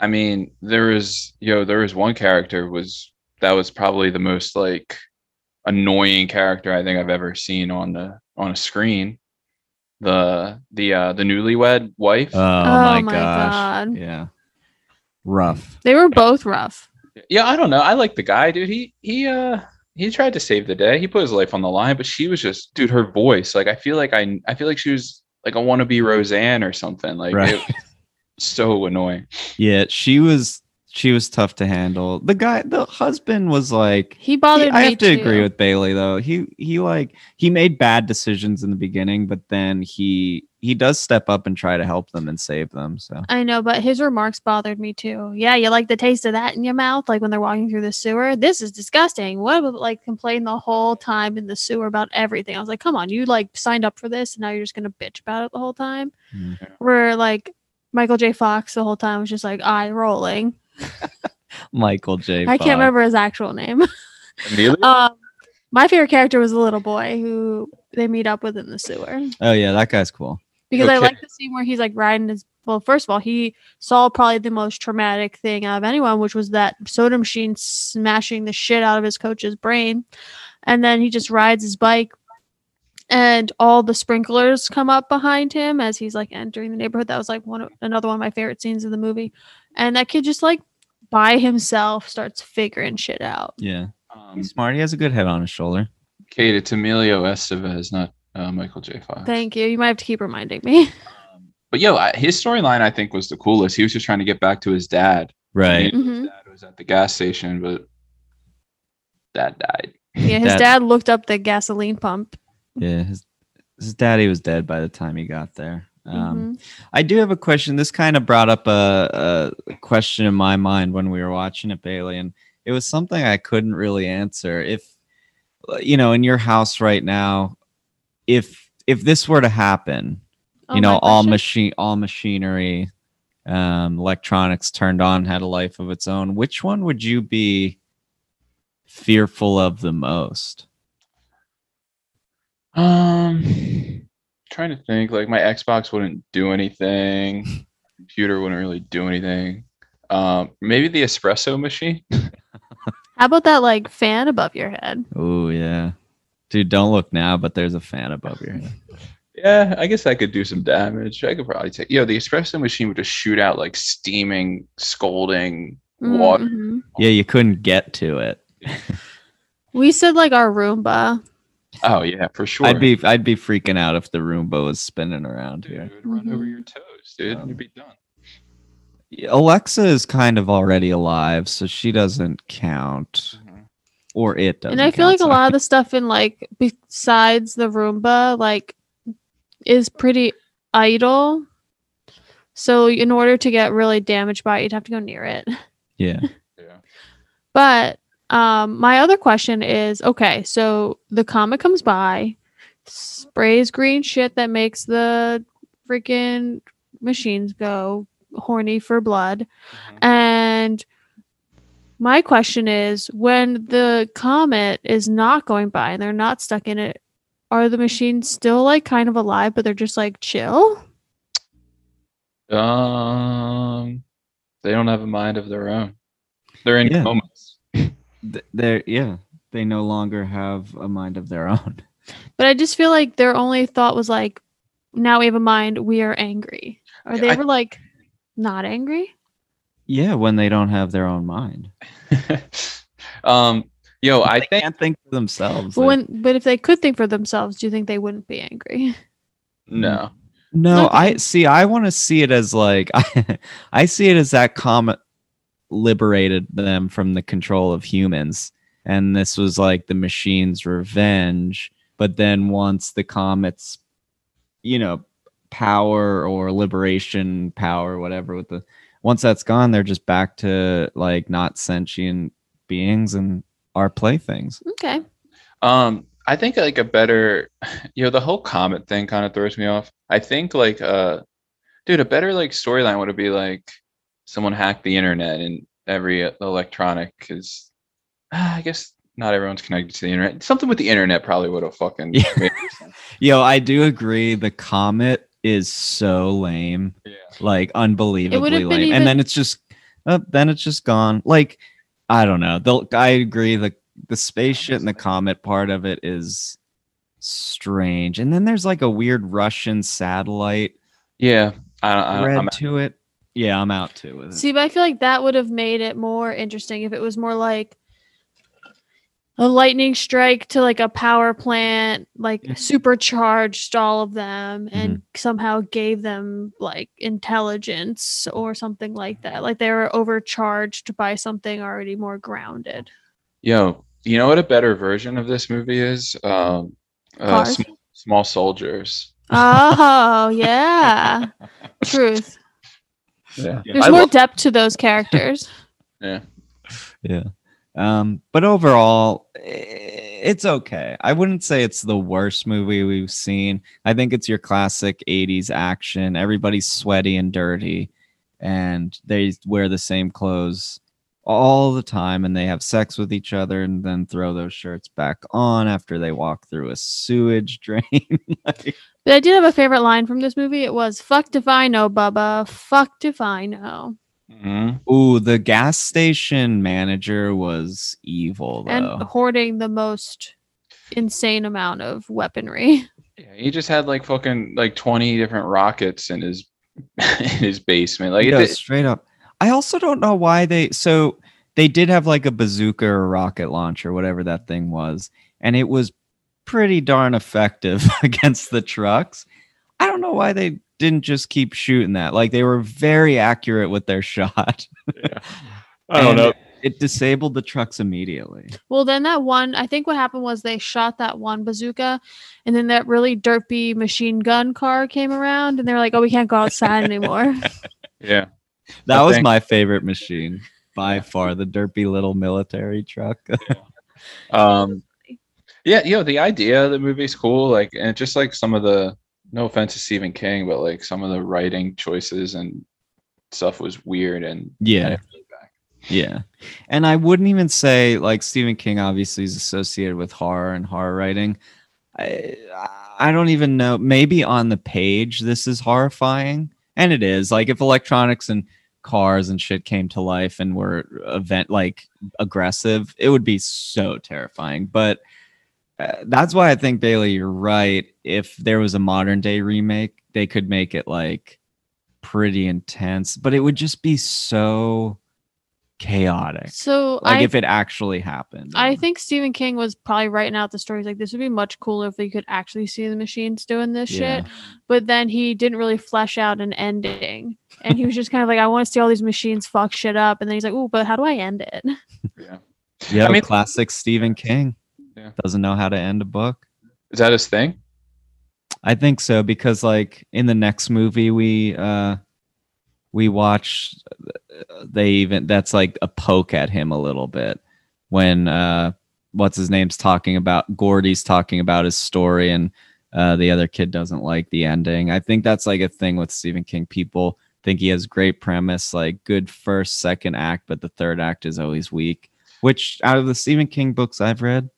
I mean, there was yo, there was one character was that was probably the most like annoying character I think I've ever seen on the on a screen. The the uh the newlywed wife. oh, Oh my, my gosh, God. yeah, rough. they were both rough yeah, I don't know. I like the guy, dude. He he uh he tried to save the day. He put his life on the line, but she was just dude, her voice. Like I feel like I I feel like she was like a wannabe Roseanne or something. Like Right. it was [LAUGHS] so annoying. Yeah, she was she was tough to handle. The guy, the husband was like. He bothered I me have to too. agree with Bailey though. He he like he made bad decisions in the beginning, but then he he does step up and try to help them and save them. So I know, but his remarks bothered me too. Yeah, you like the taste of that in your mouth, like when they're walking through the sewer. This is disgusting. What would like complain the whole time in the sewer about everything? I was like, come on, you like signed up for this, and now you're just gonna bitch about it the whole time. Mhm. Where like Michael J. Fox the whole time was just like eye rolling. [LAUGHS] Michael J. I can't remember his actual name. [LAUGHS] Amelia? um, my favorite character was the little boy who they meet up with in the sewer. Oh yeah, that guy's cool. because I like the scene where he's like riding his. Well, first of all, he saw probably the most traumatic thing out of anyone, which was that soda machine smashing the shit out of his coach's brain, and then he just rides his bike, and all the sprinklers come up behind him as he's like entering the neighborhood. That was like one of, another one of my favorite scenes of the movie, and that kid just like by himself starts figuring shit out. Yeah, Um, he's smart. He has a good head on his shoulder. Kate, it's Emilio Estevez, not uh, Michael J. Fox. Thank you. You might have to keep reminding me. Um, but yo, I, his storyline I think was the coolest. He was just trying to get back to his dad. Right. His Mhm. dad was at the gas station, but dad died. Yeah, his Dad- dad looked up the gasoline pump. Yeah, his his daddy was dead by the time he got there. Um, Mhm. I do have a question. This kind of brought up a, a question in my mind when we were watching it, Bailey, and it was something I couldn't really answer. If you know, in your house right now, if if this were to happen, Oh, you know, all machine, all machinery, um, electronics turned on had a life of its own. Which one would you be fearful of the most? Um, trying to think. Like my Xbox wouldn't do anything. [LAUGHS] Computer wouldn't really do anything. Um, maybe the espresso machine. [LAUGHS] How about that like fan above your head? Oh yeah, dude, don't look now, but there's a fan above your head. Yeah, I guess I could do some damage. I could probably take. Yo, the espresso machine would just shoot out like steaming, scalding water. Mhm. Yeah, you couldn't get to it. [LAUGHS] We said like our Roomba. Oh yeah, for sure. I'd be I'd be freaking out if the Roomba was spinning around Dude, here. it would run over Mhm. your toes, dude. Um, You'd be done. Alexa is kind of already alive, so she doesn't count, or it doesn't. and I feel count, like a lot of the stuff in like besides the Roomba like is pretty idle. So in order to get really damaged by it, you'd have to go near it. Yeah, [LAUGHS] Yeah. But um, my other question is okay, so the comet comes by, sprays green shit that makes the freaking machines go horny for blood. And my question is when the comet is not going by and they're not stuck in it, are the machines still like kind of alive, but they're just like chill? Um, they don't have a mind of their own. They're in Yeah. comas. Th- they're yeah, they no longer have a mind of their own. [LAUGHS] But I just feel like their only thought was like, now we have a mind, we are angry. Are they I- ever like not angry? Yeah, when they don't have their own mind, [LAUGHS] um, yo, I they think can't think for themselves. But like- when but if they could think for themselves, do you think they wouldn't be angry? no. No, I see. I want to see it as like I, [LAUGHS] I see it as that comet liberated them from the control of humans, and this was like the machine's revenge. But then once the comet's, you know, power or liberation power, whatever, with the once that's gone, they're just back to like not sentient beings and our playthings. Okay. Um, I think like a better, [LAUGHS] you know, the whole comet thing kind of throws me off. I think like, uh, dude, a better like storyline would be like someone hacked the internet and every electronic is, I guess not everyone's connected to the internet. Something with the internet probably would have fucking Yeah. made [LAUGHS] sense. Yo, I do agree. The comet is so lame. Yeah. like unbelievably been lame. even- And then it's just, uh, then it's just gone. Like, I don't know. The I agree. The the space shit and the comet part of it is strange. And then there's like a weird Russian satellite Yeah. I, I, thread I'm, to it. Yeah, I'm out too with it. See, but I feel like that would have made it more interesting if it was more like a lightning strike to like a power plant, like supercharged all of them and Mm-hmm. somehow gave them like intelligence or something like that. Like they were overcharged by something already more grounded. Yo, you know what a better version of this movie is? Um, uh, Cars? small, small soldiers. Oh, [LAUGHS] yeah. Truth. Yeah, There's I more love- depth to those characters. [LAUGHS] yeah. Yeah. Um, but overall, it's okay. I wouldn't say it's the worst movie we've seen. I think it's your classic 80s action. Everybody's sweaty and dirty, and they wear the same clothes all the time, and they have sex with each other and then throw those shirts back on after they walk through a sewage [LAUGHS] drain. Like, But I did have a favorite line from this movie. It was "Fucked if I know, Bubba. Fucked if I know." Mhm. ooh, the gas station manager was evil, though. And hoarding the most insane amount of weaponry. [LAUGHS] Yeah, he just had like fucking like twenty different rockets in his [LAUGHS] in his basement. Like, No, it, straight up. I also don't know why they so they did have like a bazooka or rocket launcher, whatever that thing was, and it was pretty darn effective [LAUGHS] against the trucks. I don't know why they didn't just keep shooting that. Like they were very accurate with their [LAUGHS] shot. I don't And know. It disabled the trucks immediately. Well, then that one, I think what happened was they shot that one bazooka, and then that really derpy machine gun car came around, and they were like, "Oh, we can't go outside [LAUGHS] anymore." Yeah, That I was think- my favorite machine by far, the derpy little military truck. [LAUGHS] um, yeah, you know, the idea of the movie's cool. Like, and just like some of the no offense to Stephen King, but like some of the writing choices and stuff was weird and yeah. Yeah. And I wouldn't even say like Stephen King obviously is associated with horror and horror writing. I I don't even know. Maybe on the page this is horrifying. And it is. Like if electronics and cars and shit came to life and were event like aggressive, it would be so terrifying. But uh, that's why I think Bailey, you're right. If there was a modern day remake, they could make it like pretty intense, but it would just be so chaotic. so Like I, if it actually happened. I think Stephen King was probably writing out the stories like this would be much cooler if we could actually see the machines doing this Yeah. shit. But then he didn't really flesh out an ending, and he was just kind of like, "I want to see all these machines fuck shit up," and then he's like, "Oh, but how do I end it?" [LAUGHS] Yeah, yeah, I mean- classic Stephen King. Yeah. Doesn't know how to end a book. is that his thing? I think so because like in the next movie we uh we watch they even that's like a poke at him a little bit when uh what's his name's talking about Gordy's talking about his story and uh the other kid doesn't like the ending. I think that's like a thing with Stephen King people think he has great premise like good first second act but the third act is always weak which out of the Stephen King books I've read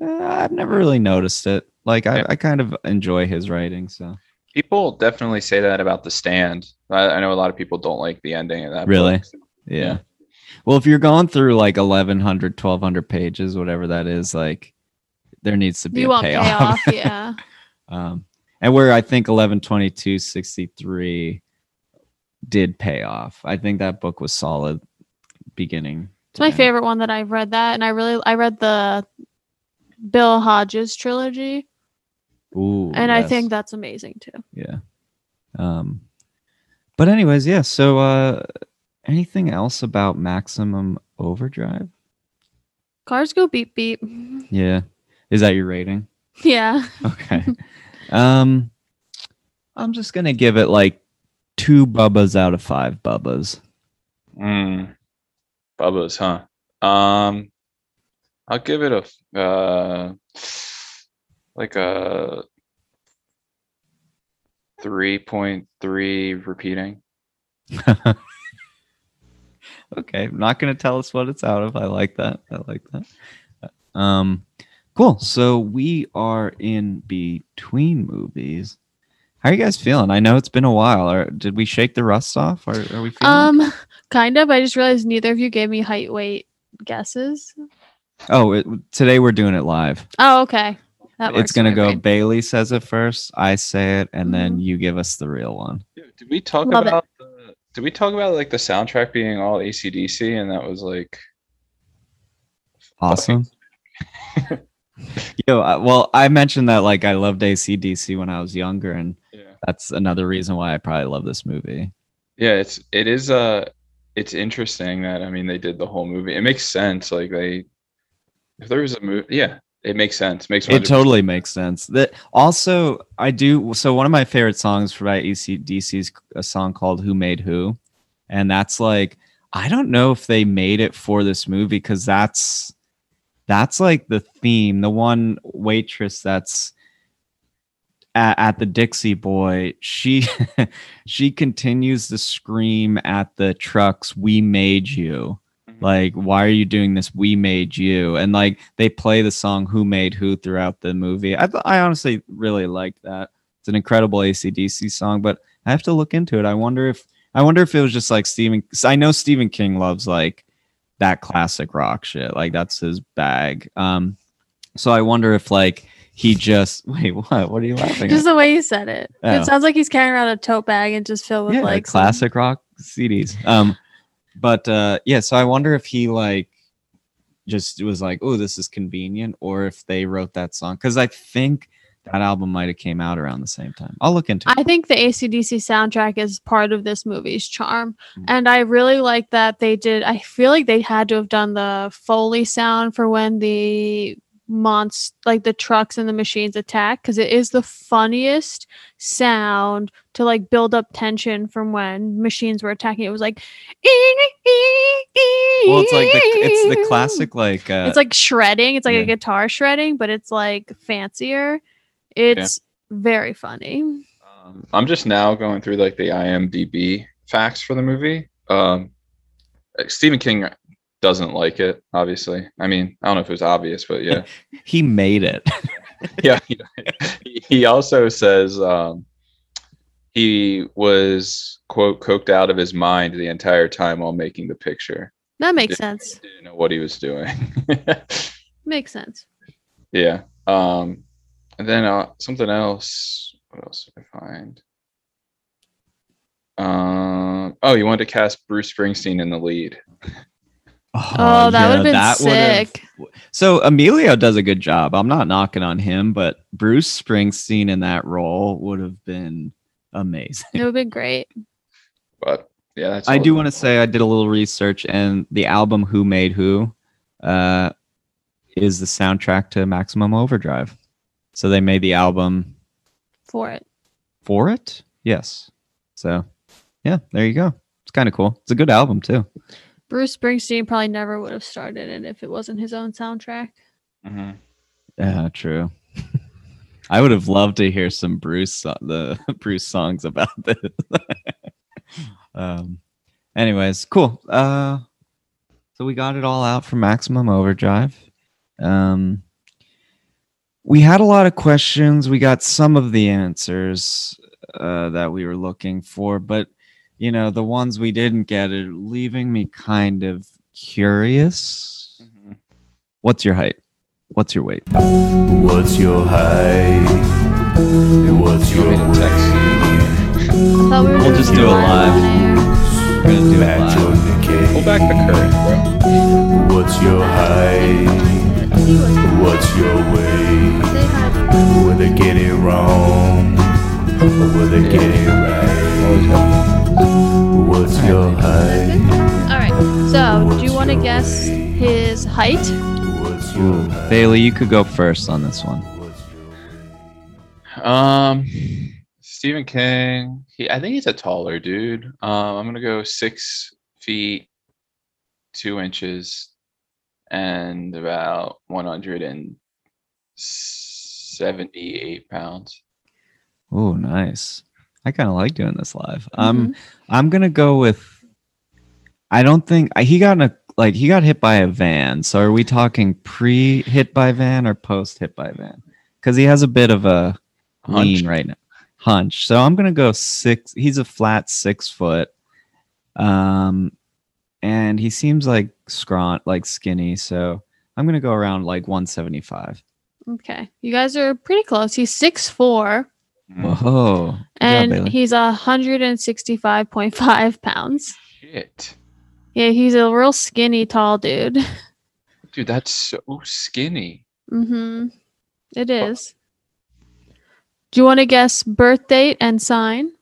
uh, I've never really noticed it. Like I. I kind of enjoy his writing, so People definitely say that about The Stand. I, I know a lot of people don't like the ending of that. Really? book. yeah. Yeah. Well, if you're going through like 1100, 1200 pages, whatever that is, like there needs to be you a want payoff. payoff, [LAUGHS] yeah. um, and where I think 1122, 63 did pay off. I think that book was solid beginning. It's my end. favorite one that I've read that, and I really I read the Bill Hodges trilogy, Ooh, and I think that's amazing too. yeah. Um, but anyways, yeah. So, uh, anything else about Maximum Overdrive? Cars go beep beep. Yeah. Is that your rating? Yeah. [LAUGHS] Okay. um, I'm just gonna give it like two bubbas out of five bubbas. Mm. Bubba's, huh? Um, I'll give it a. uh, like a three point three repeating. [LAUGHS] okay, I'm not gonna tell us what it's out of. I like that. I like that. Um, cool. So we are in between movies. How are you guys feeling? I know it's been a while. Or did we shake the rust off? Or are we feeling? Um, kind of. I just realized neither of you gave me height weight guesses. oh, it, today we're doing it live. Oh, okay. That It's gonna go. brain. Bailey says it first. I say it, and then Mhm. you give us the real one. Did we talk Love it. about the, did we talk about like the soundtrack being all ACDC and that was like Awesome. [LAUGHS] Yo, I- well, I mentioned that like I loved ACDC when I was younger, and Yeah. that's another reason why I probably love this movie. Yeah, it's it is uh it's interesting that I mean they did the whole movie. It makes sense. Like they if there was a movie yeah, it makes sense. Makes It 100% totally makes sense. That also I do. So one of my favorite songs for by is a song called "Who Made Who," and that's like I don't know if they made it for this movie because that's that's like the theme. The one waitress that's at, at the Dixie Boy, she [LAUGHS] she continues to scream at the trucks, "We made you." Like, why are you doing this? We made you, and like they play the song "Who Made Who" throughout the movie. I th- I honestly really liked that. It's an incredible ACDC song, but I have to look into it. I wonder if I wonder if it was just like Stephen. I know Stephen King loves like that classic rock shit. Like that's his bag. Um, so I wonder if like he just [LAUGHS] wait. What? What are you laughing at? Just at? the way you said it. Oh. It sounds like he's carrying around a tote bag and just filled with yeah, like some- classic rock CDs. Um, but uh, yeah, so I wonder if he like just was like, oh, this is convenient, or if they wrote that song because I think that album might have came out around the same time. I'll look into it. I think the ACDC soundtrack is part of this movie's charm. Mm. And I really like that they did. I feel like they had to have done the Foley sound for when the monst like the trucks and the machines attack because it is the funniest sound to like build up tension from when machines were attacking. It was like, well, it's like the, it's the classic like uh, it's like shredding. It's like yeah. a guitar shredding, but it's like fancier. It's very funny. Um, I'm just now going through like the IMDb facts for the movie. Um, Stephen King doesn't like it, obviously. I mean, I don't know if it was obvious, but yeah, [LAUGHS] he made it. [LAUGHS] yeah. He, he also says um, he was quote coked out of his mind the entire time while making the picture. That makes Didn't- sense. Didn't know what he was doing. [LAUGHS] Makes sense. yeah. Um, and then uh, something else. What else did I find? Um, oh, you wanted to cast Bruce Springsteen in the lead. Oh, that would've been would've- sick. So Emilio does a good job. I'm not knocking on him, but Bruce Springsteen in that role would have been amazing. It would have been great. But yeah, that's I do want to say I did a little research, and the album "Who Made Who" uh, is the soundtrack to Maximum Overdrive. So they made the album for it. for it. Yes. So yeah, there you go. It's kind of cool. It's a good album too. Bruce Springsteen probably never would have started it if it wasn't his own soundtrack. Mhm. Yeah, true. [LAUGHS] I would have loved to hear some Bruce so- the [LAUGHS] Bruce songs about [LAUGHS] this. um anyways, cool. Uh so we got it all out for Maximum Overdrive. Um we had a lot of questions. We got some of the answers uh, that we were looking for, but you know, the ones we didn't get are leaving me kind of curious. Mhm. What's your height? What's your weight? What's your height? What's You your want me to text weight? I thought we were We'll just do do it live. air. We're gonna do it live. Pull back the curtain, bro. What's your height? What's your weight? Say hi. They get it wrong? Or will they get right? What's your height? All right. So, do you want to guess his height? Ooh. Bailey, you could go first on this one. Um, Stephen King. He, I think he's a taller dude. Um, I'm gonna go six feet two inches and about 178 pounds. Oh, nice. I kind of like doing this live. Um, Mhm. I'm gonna go with. I don't think he got in a like he got hit by a van. So are we talking pre hit by van or post hit by van? Because he has a bit of a Hunch. lean right now, hunch. So I'm gonna go six. He's a flat six foot. Um, and he seems like scrawny, like skinny. So I'm gonna go around like 175. Okay. You guys are pretty close. He's six four, Whoa! Good job, and he's a hundred and sixty-five point five pounds. Shit. Yeah, he's a real skinny, tall dude. Dude, that's so skinny. Mm-hmm. It is. Do you want to guess birth date and sign?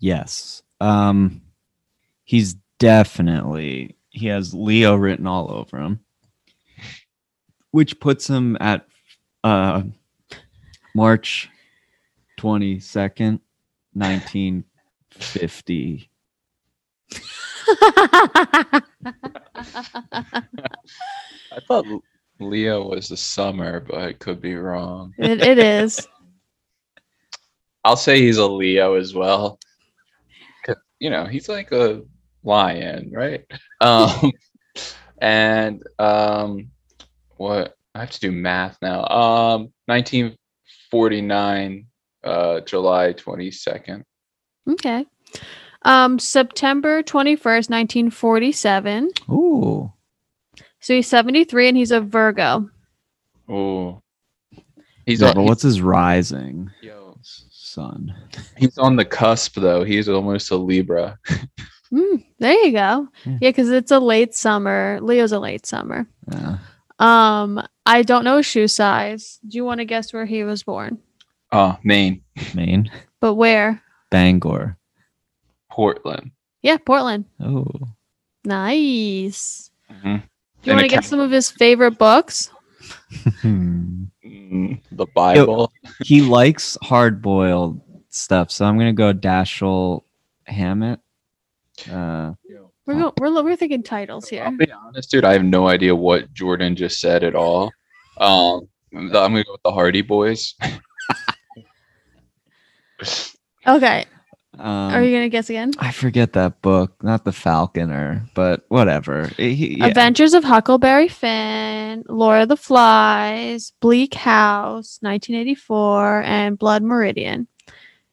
Yes. Um, he's definitely he has Leo written all over him, which puts him at uh March twenty second, nineteen fifty. I thought Leo was the summer, but I could be wrong. it, it is. I'll say he's a Leo as well. You know, he's like a lion, right? Um, and um, what I have to do math now. Um, 1949, uh, July 22nd. Okay. Um, September 21st, 1947. Ooh. So he's 73 and he's a Virgo. Oh, he's Yeah, on, but what's his rising yo, sun? he's on the cusp though. He's almost a Libra. Mm, there you go. Yeah. Yeah, because it's a late summer. Leo's a late summer. Yeah. Um, I don't know shoe size. Do you want to guess where he was born? Oh, Maine, Maine, But where? Bangor. Portland. Yeah, Portland. Oh. Nice. Mhm. Do you want to get some of his favorite books? Hmm. Mm, the Bible. [LAUGHS] he likes hard boiled stuff, so I'm gonna go Dashiell Hammett. Uh, We're go- we're we're thinking titles I'll here. be honest, dude. I have no idea what Jordan just said at all. Um, I'm gonna go with the Hardy Boys. [LAUGHS] Okay. um, Are you gonna guess again? I forget that book, not the Falconer, but whatever. He- yeah. Adventures of Huckleberry Finn, Lord of the Flies, Bleak House, 1984, and Blood Meridian.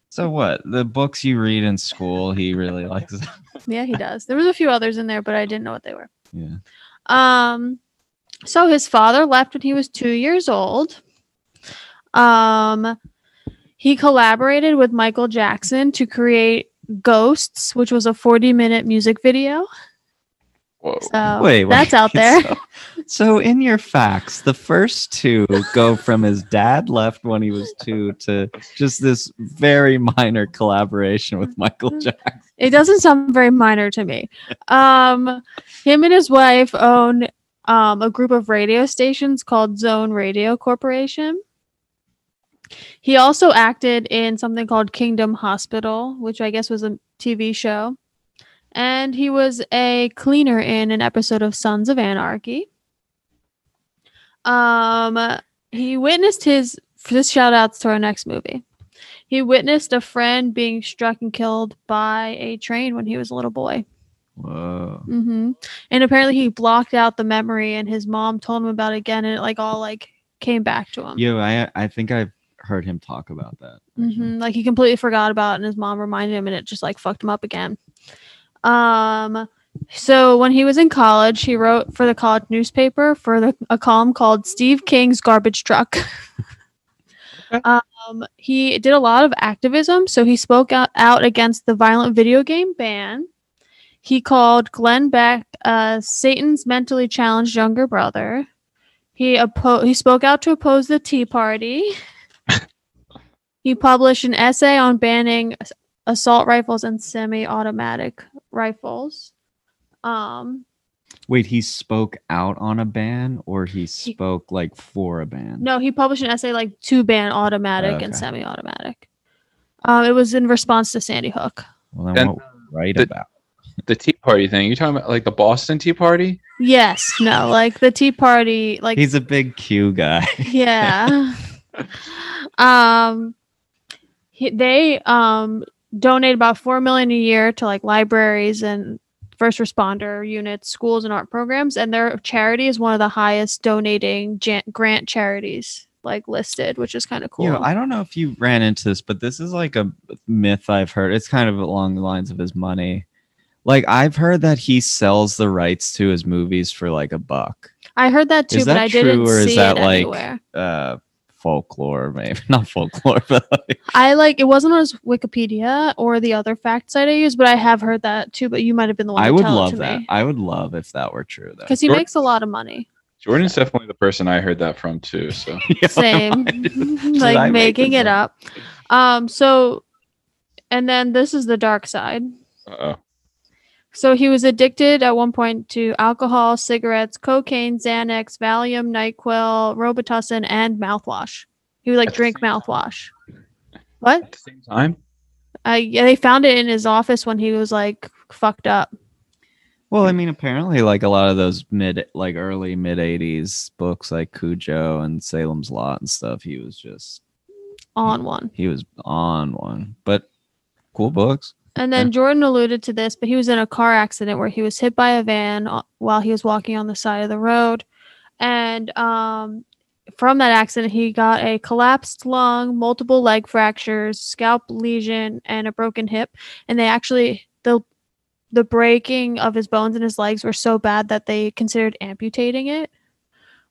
So what? The books you read in school, he really likes. Yeah, he does. There was a few others in there, but I didn't know what they were. yeah. Um, so his father left when he was two years old. Um, he collaborated with Michael Jackson to create Ghosts, which was a 40 minute music video. Whoa. So Wait, wait. that's out there. [LAUGHS] So, so in your facts, the first two go from his dad left when he was two to just this very minor collaboration with Michael Jackson. It doesn't sound very minor to me. Um, him and his wife own um, a group of radio stations called Zone Radio Corporation. He also acted in something called Kingdom Hospital, which I guess was a TV show. And he was a cleaner in an episode of Sons of Anarchy. Um, he witnessed his this shout outs to our next movie. He witnessed a friend being struck and killed by a train when he was a little boy. Whoa. hmm And apparently he blocked out the memory, and his mom told him about it again, and it like all like came back to him. Yo, I I think I've heard him talk about that. actually. hmm Like he completely forgot about it, and his mom reminded him, and it just like fucked him up again. Um, so when he was in college, he wrote for the college newspaper for the, a column called Steve King's Garbage Truck. [LAUGHS] um, he did a lot of activism, so he spoke out, out against the violent video game ban. He called Glenn Beck uh, Satan's mentally challenged younger brother. He oppo- he spoke out to oppose the Tea Party. [LAUGHS] He published an essay on banning assault rifles and semi-automatic rifles. Um, Wait, he spoke out on a ban or he spoke like for a ban? no, he published an essay like to ban automatic and semi-automatic. Um, it was in response to Sandy Hook. Well, then And what right the- about? The Tea Party thing. You talking about like the Boston Tea Party? Yes, no, like the Tea Party, like He's a big Q guy. yeah. [LAUGHS] um, he, they um donate about four million a year to like libraries and first responder units, schools, and art programs, and their charity is one of the highest donating jan- grant charities like listed, which is kind of cool. Know, I don't know if you ran into this, but this is like a myth I've heard. It's kind of along the lines of his money. Like I've heard that he sells the rights to his movies for like a buck. I heard that too, Is but that I didn't true, or is see that, it like, anywhere. Uh folklore, maybe [LAUGHS] not folklore, [LAUGHS] but like, I like it wasn't on his Wikipedia or the other fact site I used, but I have heard that too. But you might have been the one. I to would tell it love to that. me. I would love if that were true though. because he Sure. makes a lot of money. Jordan's definitely the person I heard that from too. So [LAUGHS] Same. Like I make making it up. Um so and then this is the dark side. uh So he was addicted at one point to alcohol, cigarettes, cocaine, Xanax, Valium, NyQuil, Robitussin, and mouthwash. He would like At drink same time? mouthwash. What? at the same time. Uh, yeah, they found it in his office when he was like fucked up. Well, I mean, apparently, like a lot of those mid, like early mid '80s books, like Cujo and Salem's Lot and stuff, he was just On one. he was on one. But cool books. And then Jordan alluded to this, but he was in a car accident where he was hit by a van uh, while he was walking on the side of the road. And um, from that accident, he got a collapsed lung, multiple leg fractures, scalp lesion, and a broken hip. And they actually, the the breaking of his bones in his legs were so bad that they considered amputating it.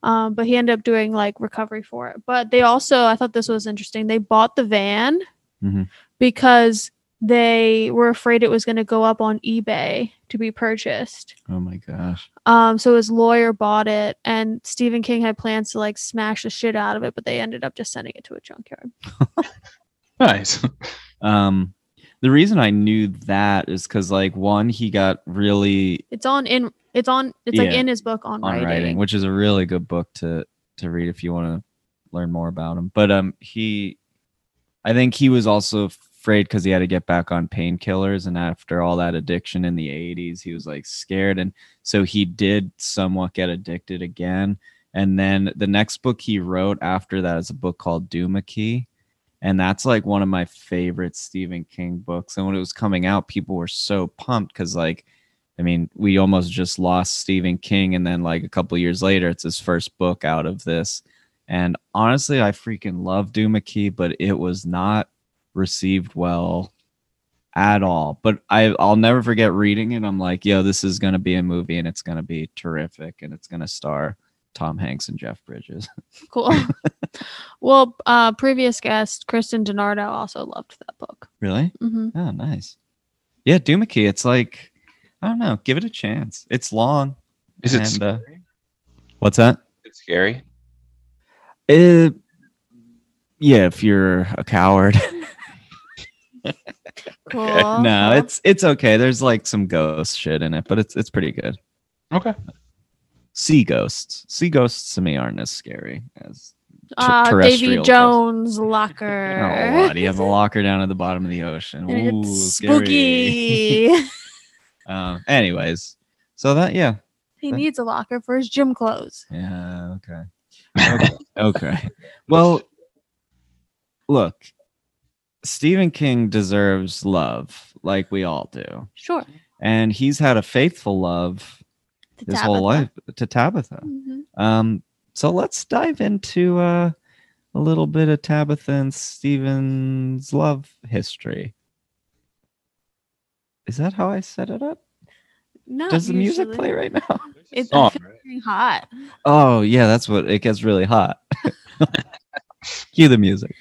Um, but he ended up doing like recovery for it. But they also, I thought this was interesting. They bought the van Mhm. because they were afraid it was going to go up on eBay to be purchased. Oh my gosh. Um, so his lawyer bought it, and Stephen King had plans to like smash the shit out of it, but they ended up just sending it to a junkyard. [LAUGHS] Nice. Um, the reason I knew that is because, like, one, he got really It's on in. It's on. It's like in his book on, on writing. writing. which is a really good book to to read if you want to learn more about him. But um, he, I think he was also afraid because he had to get back on painkillers, and after all that addiction in the '80s, he was like scared, and so he did somewhat get addicted again. And then the next book he wrote after that is a book called Duma Key. And that's like one of my favorite Stephen King books. And when it was coming out, people were so pumped because, like, I mean, we almost just lost Stephen King, and then like a couple years later, it's his first book out of this. And honestly, I freaking love Duma Key, but it was not received well at all. But I, I'll never forget reading it. I'm like, yo, this is gonna be a movie, and it's gonna be terrific, and it's gonna star Tom Hanks and Jeff Bridges. Cool. [LAUGHS] well, uh, previous guest Kristen Donardo also loved that book. really? Mm-hmm. Oh, nice. Yeah, Duma Key. It's like I don't know. Give it a chance. It's long. Is it And, uh, scary? What's that? It's scary. Uh, yeah, if you're a coward. [LAUGHS] Cool. no, cool. it's it's okay. There's like some ghost shit in it, but it's it's pretty good. Okay. Sea ghosts. Sea ghosts to me aren't as scary as uh, terrestrial Davy ghosts. Jones [LAUGHS] locker. oh, what? He has a locker down at the bottom of the ocean. Ooh, it's spooky. [LAUGHS] Um, anyways, so that yeah, he needs a locker for his gym clothes. yeah, okay, okay, okay. [LAUGHS] Well, look, Stephen King deserves love, like we all do, Sure. and he's had a faithful love To his whole life to Tabitha. Mhm. Um, so let's dive into uh, a little bit of Tabitha and Stephen's love history. Is that how I set it up? Not Does the music play right now? [LAUGHS] It's Song, I feel very hot. Oh yeah, that's what it gets really hot. [LAUGHS] Cue the music.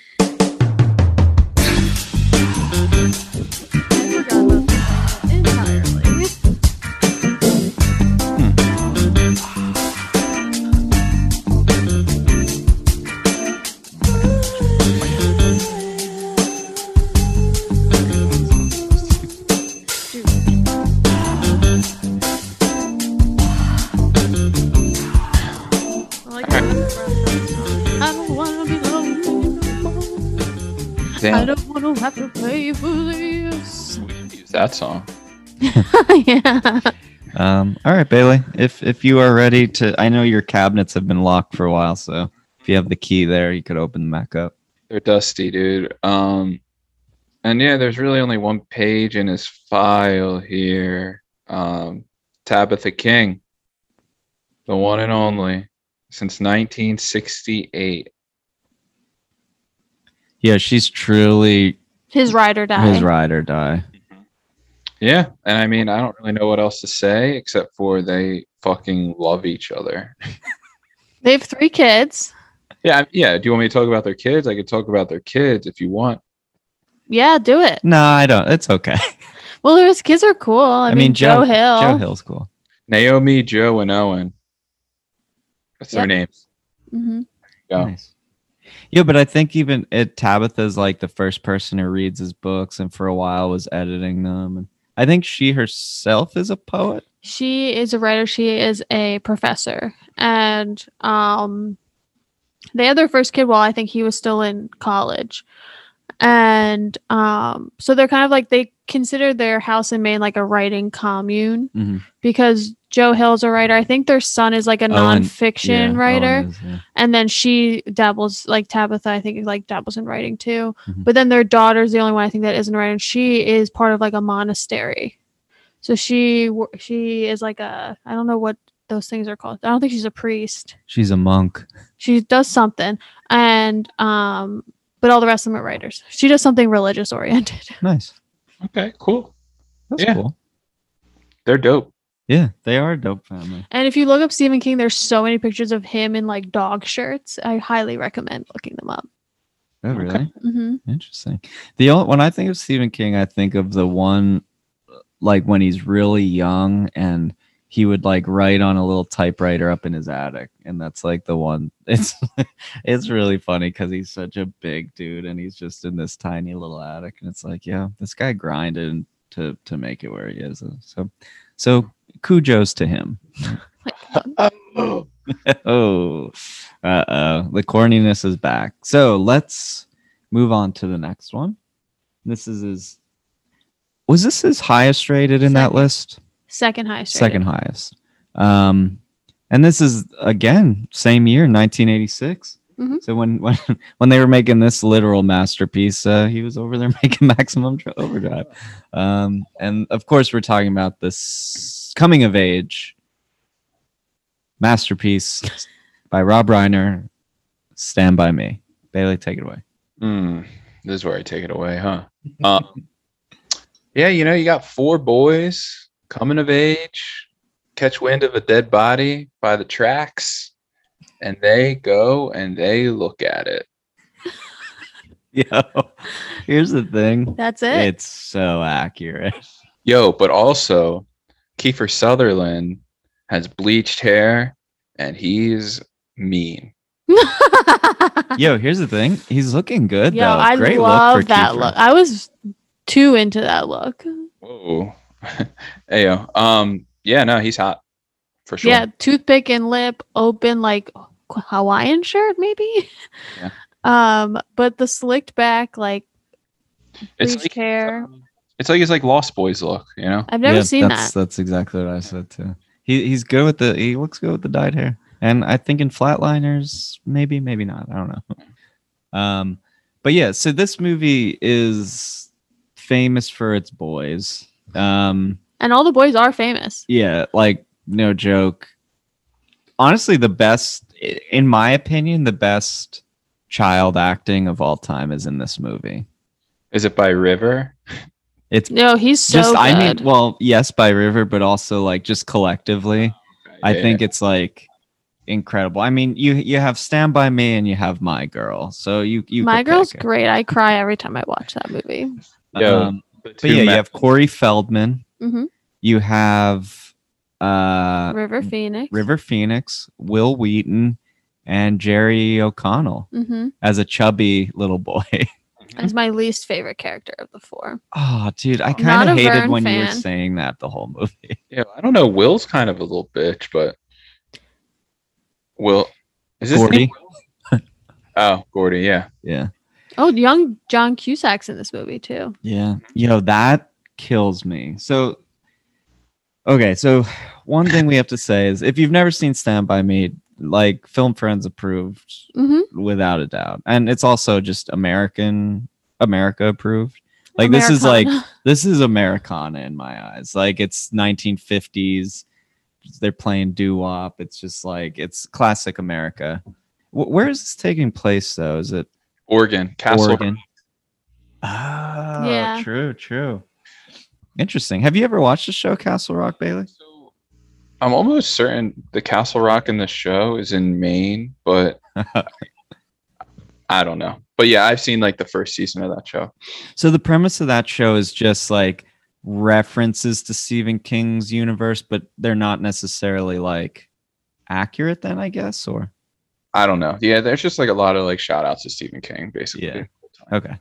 Don't have to pay for this. we can use that song. [LAUGHS] yeah. Um, all right, Bailey. If if you are ready to, I know your cabinets have been locked for a while, so if you have the key there, you could open them back up. They're dusty, dude. Um, and yeah, there's really only one page in his file here. Um, Tabitha King, the one and only, since 1968. Yeah, she's truly His ride or die. his ride or die. Yeah, and I mean, I don't really know what else to say except for they fucking love each other. [LAUGHS] They have three kids. Yeah, yeah. Do you want me to talk about their kids? I could talk about their kids if you want. Yeah, do it. No, I don't. It's okay. [LAUGHS] Well, his kids are cool. I, I mean, mean, Joe, Joe- Hill. Joe Hill's cool. Naomi, Joe, and Owen. That's Yep. their names. Mm-hmm. Yeah. Nice. Yeah, but I think even it Tabitha's like the first person who reads his books, and for a while was editing them. And I think she herself is a poet. She is a writer. She is a professor, and um, they had their first kid while I think he was still in college, and um, so they're kind of like they consider their house in Maine like a writing commune Mhm. because Joe Hill's a writer. I think their son is like a Owen- nonfiction Yeah, writer, is, yeah. and then she dabbles like Tabitha. I think like dabbles in writing too. Mhm. But then their daughter's the only one I think that isn't writing. She is part of like a monastery, so she she is like a I don't know what those things are called. I don't think she's a priest. She's a monk. She does something, and um, but all the rest of them are writers. She does something religious oriented. [LAUGHS] Nice. Okay, cool. That's Yeah. cool. They're dope. Yeah, they are a dope family. And if you look up Stephen King, there's so many pictures of him in like dog shirts. I highly recommend looking them up. Oh, Okay. really? hmm Interesting. The only, when I think of Stephen King, I think of the one like when he's really young and he would like write on a little typewriter up in his attic, and that's like the one. [LAUGHS] It's it's really funny because he's such a big dude and he's just in this tiny little attic, and it's like, yeah, this guy grinded to to make it where he is. So so kudos to him. [LAUGHS] Oh, oh, uh oh, the corniness is back. So let's move on to the next one. This is his. Was this his highest rated in that list? second highest. Second rated. highest. Um, and this is again same year, 1986. Mhm. So when when [LAUGHS] when they were making this literal masterpiece, uh, he was over there [LAUGHS] making Maximum Overdrive. Um, and of course, we're talking about this coming of age masterpiece by Rob Reiner. Stand by Me. Bailey, take it away. Hmm, this is where I take it away, huh? Um, yeah, you know, you got four boys coming of age, catch wind of a dead body by the tracks, and they go and they look at it. [LAUGHS] Yo, here's the thing. That's it. It's so accurate. Yo, but also Kiefer Sutherland has bleached hair and he's mean. [LAUGHS] Yo, here's the thing. He's looking good Yo, though. I Great love look for that Kiefer. look. I was too into that look. Whoa. [LAUGHS] hey yo. Um yeah, no, he's hot. For sure. Yeah, toothpick and lip, open like Hawaiian shirt, maybe. Yeah. [LAUGHS] Um, but the slicked back, like it's bleached like hair. It's like his like Lost Boys look, you know? I've never Yeah, seen that's, that. That's exactly what I said too. He he's good with the he looks good with the dyed hair. And I think in flatliners, maybe, maybe not. I don't know. Um but yeah, so this movie is famous for its boys. Um And all the boys are famous. yeah, like no joke. Honestly, the best in my opinion, the best child acting of all time is in this movie. Is it by River? [LAUGHS] It's No, he's so just good. I mean, well, yes, by River, but also like just collectively. I Yeah. think it's like incredible. I mean, you you have Stand by Me and you have My Girl, so you you My girl's great. I cry every time I watch that movie. Yo, Um, but two yeah, you have Corey Feldman. Mhm. You have uh, River Phoenix. River Phoenix, Wil Wheaton, and Jerry O'Connell Mm-hmm. as a chubby little boy. [LAUGHS] Mm-hmm. That's my least favorite character of the four. oh, dude, I kind of hated Vern when you were saying that the whole movie. [LAUGHS] Yeah, I don't know. Will's kind of a little bitch, but Will is this Gordy? [LAUGHS] Oh, Gordy, yeah. Yeah. Oh, young John Cusack's in this movie too. Yeah. Yo, that kills me. So, okay. So, one thing we have to say is if you've never seen Stand By Me, like Film Friends approved Mm-hmm. without a doubt. And it's also just American, America approved. Like, this is like, this is Americana in my eyes. Like, it's 1950s. They're playing doo wop. It's just like, it's classic America. Wh- where is this taking place, though? Is it Oregon, Castle. Oregon. Ah, Yeah. true, true. Interesting. Have you ever watched the show Castle Rock, Bailey? So, I'm almost certain the Castle Rock in the show is in Maine, but [LAUGHS] I don't know. But yeah, I've seen like the first season of that show. So the premise of that show is just like references to Stephen King's universe, but they're not necessarily like accurate then, I guess, or I don't know. Yeah, there's just like a lot of like shout outs to Stephen King, basically. Yeah. okay.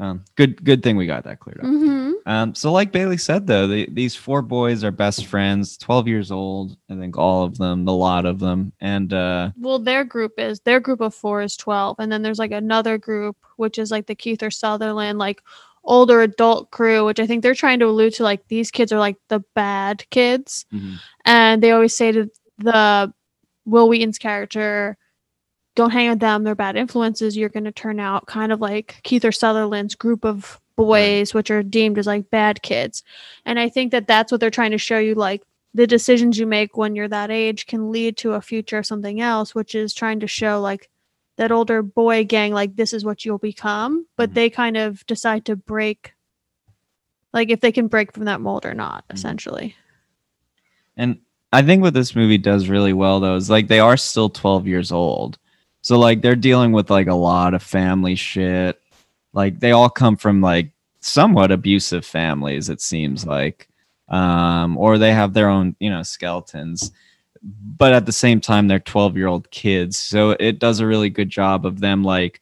Um, good good thing we got that cleared up. hmm Um, so like Bailey said though, the, these four boys are best friends, 12 years old, I think all of them, the lot of them. And uh Well, their group is their group of four is twelve, and then there's like another group which is like the Kiefer Sutherland like older adult crew, which I think they're trying to allude to like these kids are like the bad kids, and they always say to the Wil Wheaton's character, "Don't hang with them; they're bad influences. You're going to turn out kind of like Kiefer Sutherland's group of boys, which are deemed as like bad kids." And I think that that's what they're trying to show you, like the decisions you make when you're that age can lead to a future of something else, which is trying to show like that older boy gang, like this is what you'll become. But Mhm. they kind of decide to break, like if they can break from that mold or not, Mhm. essentially. And I think what this movie does really well though is like they are still 12 years old. So like they're dealing with like a lot of family shit. Like they all come from like somewhat abusive families it seems like. Um or they have their own, you know, skeletons. But at the same time they're 12-year-old kids. So it does a really good job of them like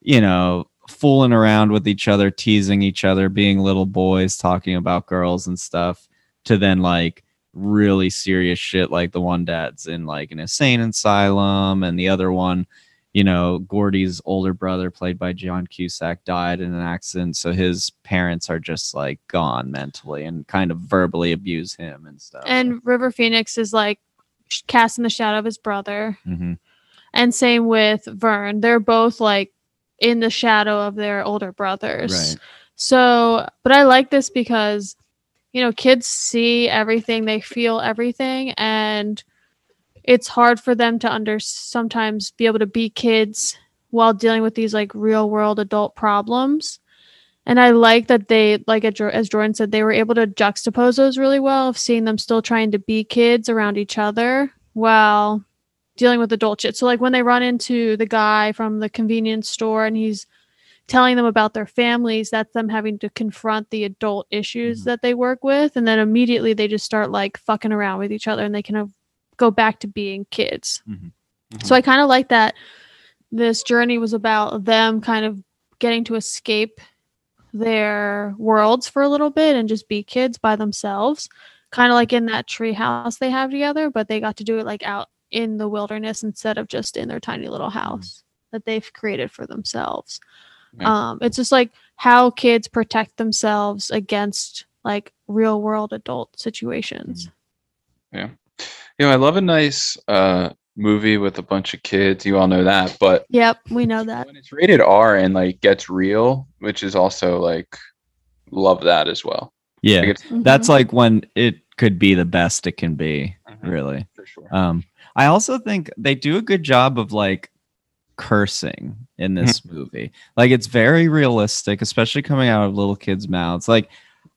you know, fooling around with each other, teasing each other, being little boys talking about girls and stuff to then like really serious shit like the one dad's in like an insane asylum and the other one you know gordy's older brother played by john cusack died in an accident so his parents are just like gone mentally and kind of verbally abuse him and stuff And River Phoenix is like cast in the shadow of his brother. hmm And same with Vern. They're both like in the shadow of their older brothers. right So, but I like this because, you know, kids see everything, they feel everything, and it's hard for them to under sometimes be able to be kids while dealing with these like real world adult problems. And I like that they, like as Jordan said, they were able to juxtapose those really well of seeing them still trying to be kids around each other while dealing with adult shit. So, like when they run into the guy from the convenience store and he's telling them about their families, that's them having to confront the adult issues Mhm. that they work with. And then immediately they just start like fucking around with each other and they kind of go back to being kids. Mhm. So I kind of like that this journey was about them kind of getting to escape their worlds for a little bit and just be kids by themselves. Kind of like in that tree house they have together, but they got to do it like out in the wilderness instead of just in their tiny little house that they've created for themselves. Yeah. Um, it's just like how kids protect themselves against like real world adult situations. You know, I love a nice uh movie with a bunch of kids. You all know that, but Yep, we know that. when it's rated R and like gets real, which is also like love that as well. yeah Like, it's- that's like when it could be the best it can be Mhm. really for sure. Um, I also think they do a good job of like cursing in this movie. Like it's very realistic, especially coming out of little kids' mouths. Like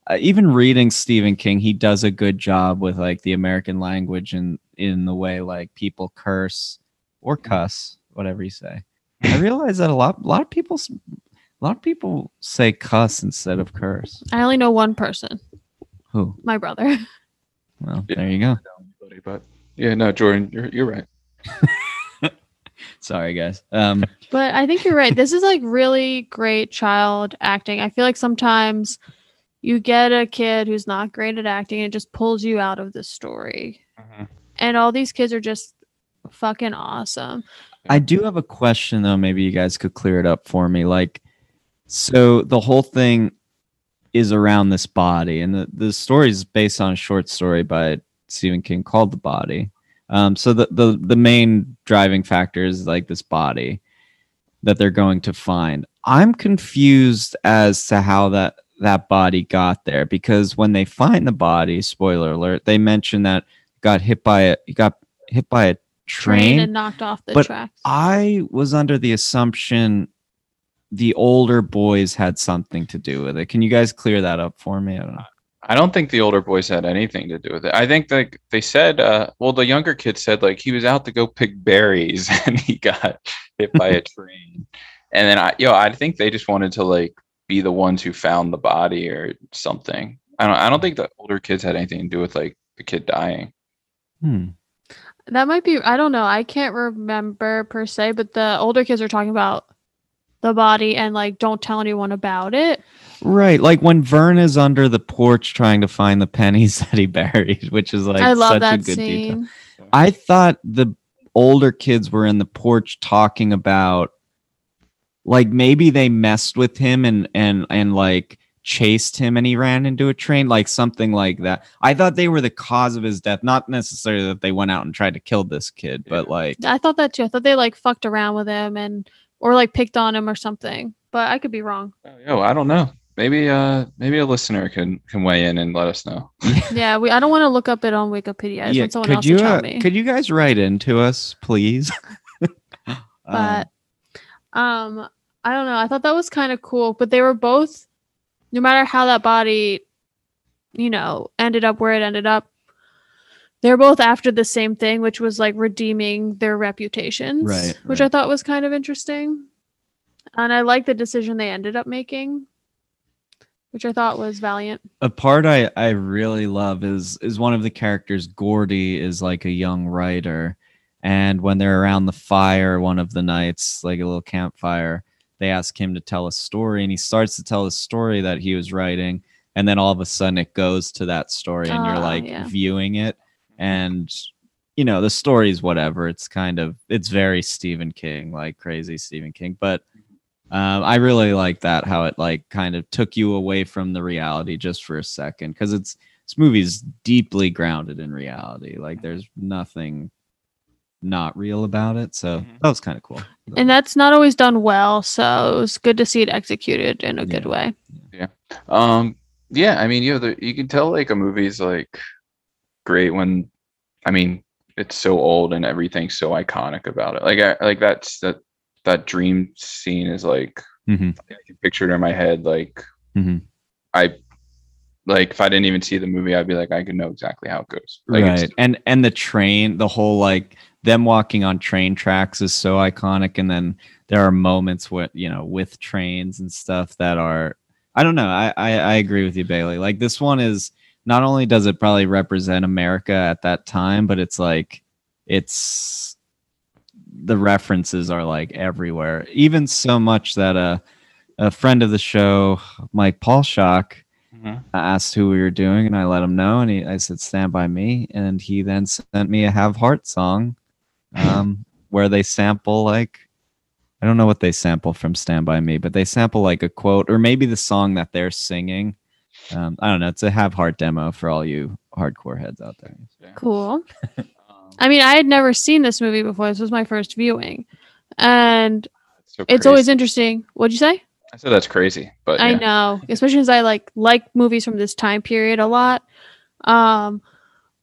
uh, even reading Stephen King, he does a good job with like the American language and in the way like people curse or cuss, whatever you say. [LAUGHS] I realize that a lot, a lot of people, s- a lot of people say cuss instead of curse. I only know one person, Who? my brother. [LAUGHS] Well, Yeah. there you go. Buddy, But yeah, no, Jordan, you're you're right. [LAUGHS] Sorry, guys. Um, But I think you're right. This is like really great child acting. I feel like sometimes you get a kid who's not great at acting and it just pulls you out of the story. And all these kids are just fucking awesome. I do have a question though. Maybe you guys could clear it up for me. Like, so the whole thing is around this body, and the, the story is based on a short story by Stephen King called The Body. Um, so the, the the main driving factor is like this body that they're going to find. I'm confused as to how that that body got there because when they find the body, spoiler alert, they mention that it got hit by a it got hit by a Train train and knocked off the But tracks. I was under the assumption the older boys had something to do with it. Can you guys clear that up for me? I don't know. I don't think the older boys had anything to do with it. I think like they said, uh, well, the younger kid said like he was out to go pick berries [LAUGHS] and he got hit by a [LAUGHS] train. And then I, yo, I think they just wanted to like be the ones who found the body or something. I don't, I don't think the older kids had anything to do with like the kid dying. Hmm. That might be. I don't know. I can't remember per se, but the older kids are talking about the body and like don't tell anyone about it. Right, like when Vern is under the porch trying to find the pennies [LAUGHS] that he buried, which is like I love such a that good detail. scene. I thought the older kids were in the porch talking about like maybe they messed with him and and and like chased him and he ran into a train like something like that. I thought they were the cause of his death, not necessarily that they went out and tried to kill this kid, but like I thought that too. I thought they like fucked around with him and or like picked on him or something. But I could be wrong. Oh, yo, I don't know. Maybe uh maybe a listener can can weigh in and let us know. [LAUGHS] yeah, we. I don't want to look up it on Wikipedia. I just want someone could else you to tell uh, me. could you guys write into us, please? [LAUGHS] But um Um, i don't know. I thought that was kind of cool but they were both no matter how that body you know ended up where it ended up they're both after the same thing which was like redeeming their reputations Right, which right. i thought was kind of interesting. And i like the decision they ended up making which i thought was valiant. A part I I really love is is one of the characters Gordy is like a young writer and when they're around the fire one of the nights like a little campfire they ask him to tell a story and he starts to tell a story that he was writing and then all of a sudden it goes to that story and you're Ah, like yeah. viewing it. And you know the story's whatever. It's kind of it's very Stephen King like crazy Stephen King. But um, I really like that how it like kind of took you away from the reality just for a second because it's this movie's deeply grounded in reality. Like there's nothing not real about it. So Mhm. that was kind of cool. and that's not always done well so it was good to see it executed in a good way. Yeah. Um, yeah, I mean, you know, the, you can tell like a movie's like great when, I mean, it's so old and everything's so iconic about it. Like, I, like that's that that dream scene is like Mhm. I can picture it in my head. Like, Mhm. I like if I didn't even see the movie, I'd be like, I can know exactly how it goes. Like, right. And and the train, the whole like them walking on train tracks is so iconic. And then there are moments with you know with trains and stuff that are I don't know. I, I I agree with you, Bailey. Like this one is not only does it probably represent America at that time, but it's like it's the references are like everywhere. Even so much that a a friend of the show, Mike Paulshock, Mhm. asked who we were doing, and I let him know, and he I said "Stand by Me," and he then sent me a "Have Heart" song, um, [LAUGHS] where they sample like I don't know what they sample from "Stand by Me," but they sample like a quote or maybe the song that they're singing. Um, I don't know. It's a "Have Heart" demo for all you hardcore heads out there. cool Um, I mean, I had never seen this movie before. This was my first viewing. And so it's always interesting. What'd you say? I said that's crazy, but I yeah. know, especially as I like like movies from this time period a lot. Um,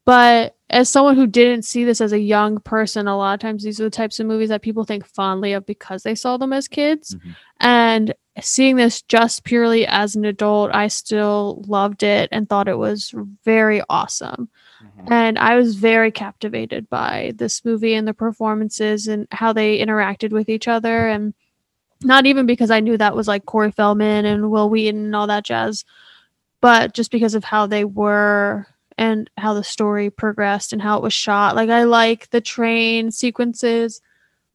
but as someone who didn't see this as a young person, a lot of times these are the types of movies that people think fondly of because they saw them as kids. Mhm. And seeing this just purely as an adult, I still loved it and thought it was very awesome. Mhm. And I was very captivated by this movie and the performances and how they interacted with each other. And not even because I knew that was like Corey Feldman and Wil Wheaton and all that jazz, but just because of how they were and how the story progressed and how it was shot. Like I like the train sequences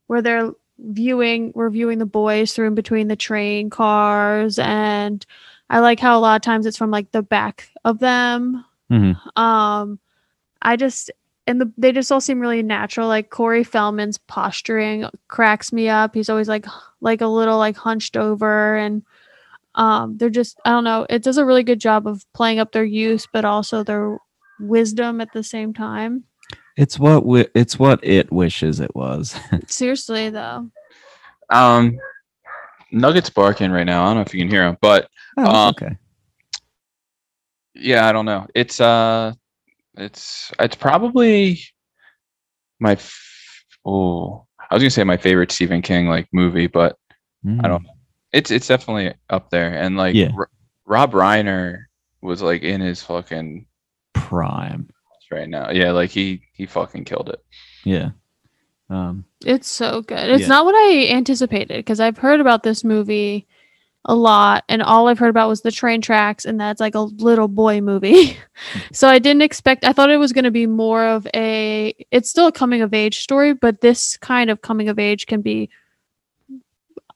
where they're viewing we're viewing the boys through in between the train cars and I like how a lot of times it's from like the back of them Mhm. um i just and the, they just all seem really natural like corey feldman's posturing cracks me up he's always like like a little like hunched over and um they're just i don't know it does a really good job of playing up their youth but also their wisdom at the same time It's what wi- it's what it wishes it was. [LAUGHS] seriously though Um, Nuggets barking right now. I don't know if you can hear him, but oh, Uh, okay. yeah, I don't know. It's uh, it's it's probably my f- oh, I was gonna say my favorite Stephen King like movie, but I don't. It's it's definitely up there, and like Yeah. R- Rob Reiner was like in his fucking prime. right now. Yeah, like he he fucking killed it. Yeah. Um, It's so good. It's Yeah. not what I anticipated because I've heard about this movie a lot, and all I've heard about was the train tracks, and that's like a little boy movie. [LAUGHS] so I didn't expect. I thought it was going to be more of a. It's still a coming of age story, but this kind of coming of age can be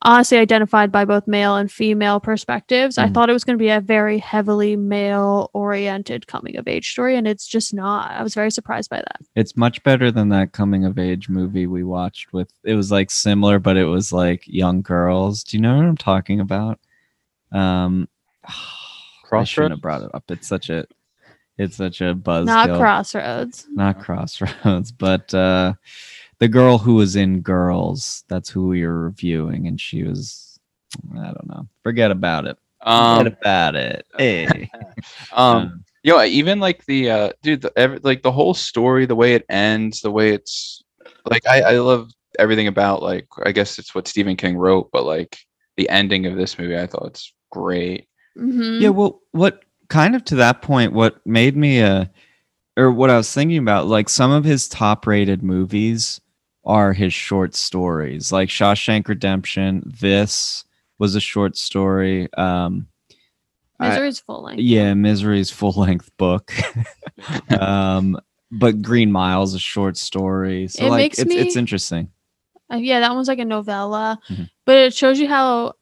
honestly identified by both male and female perspectives. I Mm. thought it was going to be a very heavily male oriented coming of age story, and it's just not. I was very surprised by that. It's much better than that coming of age movie we watched with it was like similar, but it was like young girls. Do you know what I'm talking about? Um [SIGHS] I shouldn't have Crossroads? brought it up. It's such a it's such a buzz. not Crossroads. not crossroads, [LAUGHS] but uh the girl who was in girls, that's who we were reviewing, and she was I don't know. Forget about it. Um, Forget about it. Hey. [LAUGHS] um, [LAUGHS] yo, even like the uh, dude, the, every, like the whole story, the way it ends, the way it's like, I, I love everything about like, I guess it's what Stephen King wrote, but like the ending of this movie, I thought it's great. Mhm. Yeah, well, what kind of to that point, what made me uh or what I was thinking about, like some of his top rated movies are his short stories, like Shawshank Redemption. This was a short story. Um I- Misery's full length. yeah, Misery's full length book. [LAUGHS] um but Green Mile's a short story. So It like makes it's it's interesting. Uh, yeah, that one's like a novella, Mhm. but it shows you how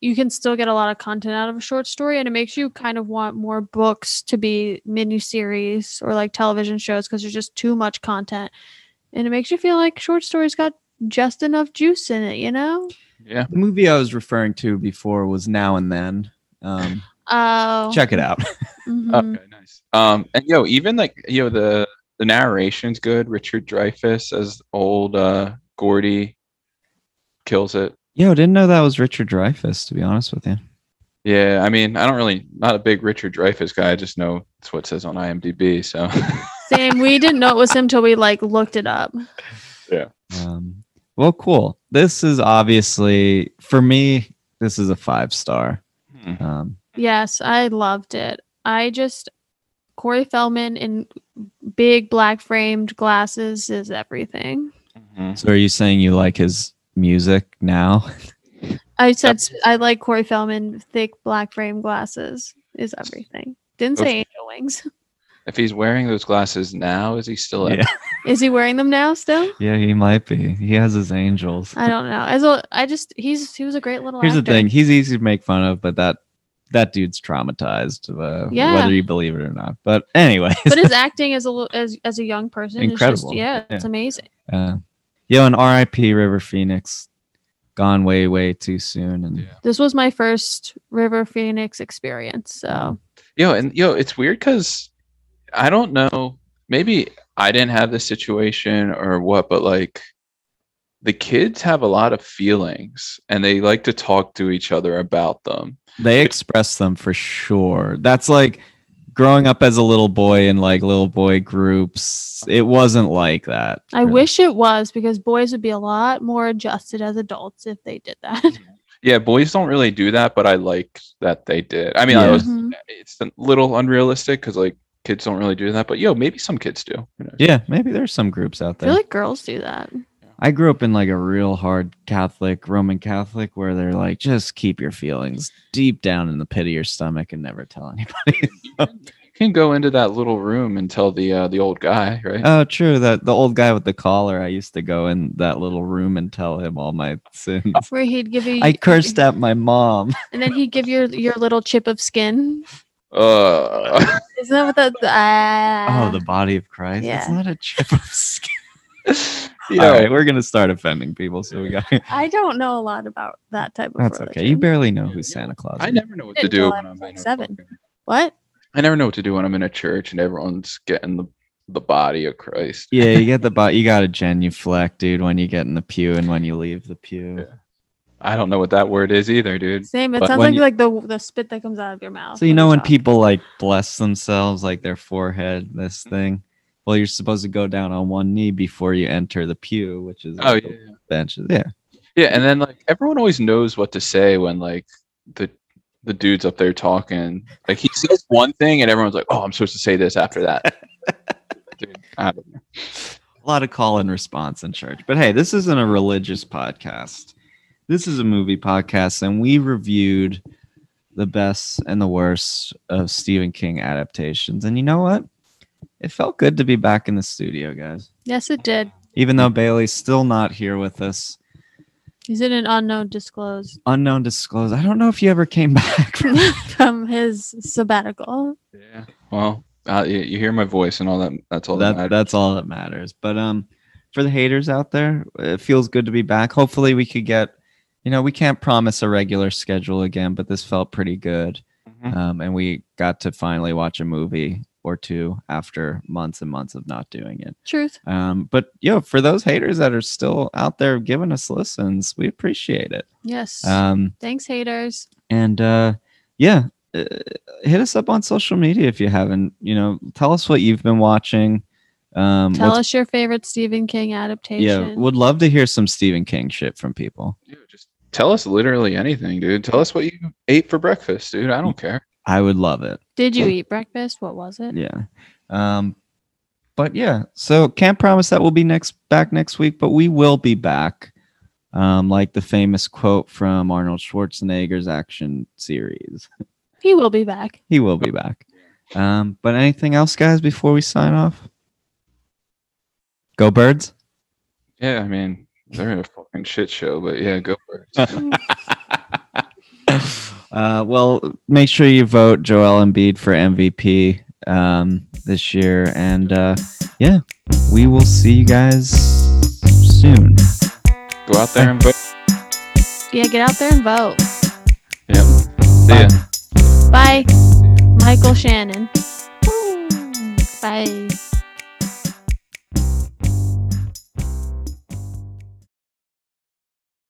you can still get a lot of content out of a short story, and it makes you kind of want more books to be miniseries or like television shows because there's just too much content, and it makes you feel like short stories got just enough juice in it, you know? Yeah. The movie I was referring to before was Now and Then. Um Oh, check it out. [LAUGHS] mhm. Okay, nice. Um, and yo, even like yo, the the narration's good. Richard Dreyfuss as old uh Gordy kills it. Yo, didn't know that was Richard Dreyfuss, to be honest with you. Yeah, I mean, I don't really not a big Richard Dreyfuss guy. I just know it's what it says on IMDb. So [LAUGHS] Same. We didn't know it was him till we like looked it up. Yeah. Um, well, cool. This is obviously for me. This is a five star. Hmm. Um, Yes, I loved it. I just Corey Feldman in big black framed glasses is everything. Mhm. so, are you saying you like his music now? I said I like Corey Feldman thick black frame glasses is everything. Didn't say angel wings. [LAUGHS] if he's wearing those glasses now, is he still? at- Yeah, [LAUGHS] Is he wearing them now still? yeah, he might be. He has his angels. I don't know. As a, I just he's he was a great little Here's the thing: he's easy to make fun of, but that that dude's traumatized, uh, Yeah. whether you believe it or not. But anyway, But his [LAUGHS] acting as a as as a young person is Incredible. just yeah, it's amazing. uh, yo, and R.I.P. River Phoenix, gone way way too soon, and Yeah. This was my first River Phoenix experience. So Yo, and yo, it's weird because I don't know. Maybe I didn't have this situation or what, but like the kids have a lot of feelings and they like to talk to each other about them. they express them for sure. That's like growing up as a little boy in like little boy groups. It wasn't like that. I really. wish it was because boys would be a lot more adjusted as adults if they did that. [LAUGHS] Yeah, boys don't really do that, but I like that they did. I mean, I Yeah. was Mhm. it's a little unrealistic because like kids don't really do that, but yo, maybe some kids do. Who knows? Yeah, maybe there's some groups out there. I feel like girls do that. I grew up in like a real hard Catholic, Roman Catholic, where they're like, just keep your feelings deep down in the pit of your stomach and never tell anybody. [LAUGHS] You can go into that little room and tell the uh, the old guy, right? oh, true. That the old guy with the collar, I used to go in that little room and tell him all my sins. Where he'd give you I cursed at my mom. and then he'd give you your little chip of skin. Uh, [LAUGHS] Isn't that what the, the ah. oh, the body of Christ. It's yeah. not a chip of skin. [LAUGHS] yo, All right, we're gonna start offending people. So we got. I don't know a lot about that type of That's okay. You barely know who Santa Claus is. I never know what to do when I'm like in seven. fucking- What? I never know what to do when I'm in a church and everyone's getting the the body of Christ. Yeah, you get the bot. You got to genuflect, dude, when you get in the pew and when you leave the pew. Yeah. I don't know what that word is either, dude. Same. It But sounds like you- like the the spit that comes out of your mouth. So you know when talking. people like bless themselves, like their forehead, this Mm-hmm. thing. Well, you're supposed to go down on one knee before you enter the pew, which is Oh like yeah, the yeah. benches. Yeah, yeah. And then like everyone always knows what to say when like the the dude's up there talking. Like he says one thing and everyone's like, "Oh, I'm supposed to say this after that." [LAUGHS] dude, I don't know. a lot of call and response in church. But hey, this isn't a religious podcast. This is a movie podcast, and we reviewed the best and the worst of Stephen King adaptations. And you know what? It felt good to be back in the studio, guys. Yes, it did. Even though Bailey's still not here with us, He's in an unknown disclosed unknown disclosed. I don't know if you ever came [LAUGHS] back. [LAUGHS] from his sabbatical. Yeah. Well, uh, you, you hear my voice and all that. That's all that, that matters. that's all that matters. But um, for the haters out there, it feels good to be back. Hopefully, we could get. You know, we can't promise a regular schedule again, but this felt pretty good. Mhm. Um, and we got to finally watch a movie or two after months and months of not doing it. Truth. Um, but yo, for those haters that are still out there giving us listens, we appreciate it. Yes. Um, Thanks, haters. and uh, yeah, uh, hit us up on social media if you haven't. You know, tell us what you've been watching. Um, Tell us your favorite Stephen King adaptation. Yeah, would love to hear some Stephen King shit from people. Dude, just tell us literally anything, dude. Tell us what you ate for breakfast, dude. I don't care. I would love it. Did you eat breakfast? What was it? Yeah. Um, but yeah, so can't promise that we'll be next back next week, but we will be back. Um, like the famous quote from Arnold Schwarzenegger's action series. [LAUGHS] He will be back. He will be back. Um, but anything else, guys, before we sign off? Go birds. Yeah, I mean, they're a fucking shit show, but yeah, go for it. [LAUGHS] Uh, well, make sure you vote Joel Embiid for MVP um, this year, and uh, yeah, we will see you guys soon. go out there and vote. Yeah, get out there and vote. Yep. See ya. Bye, Michael Shannon. Bye.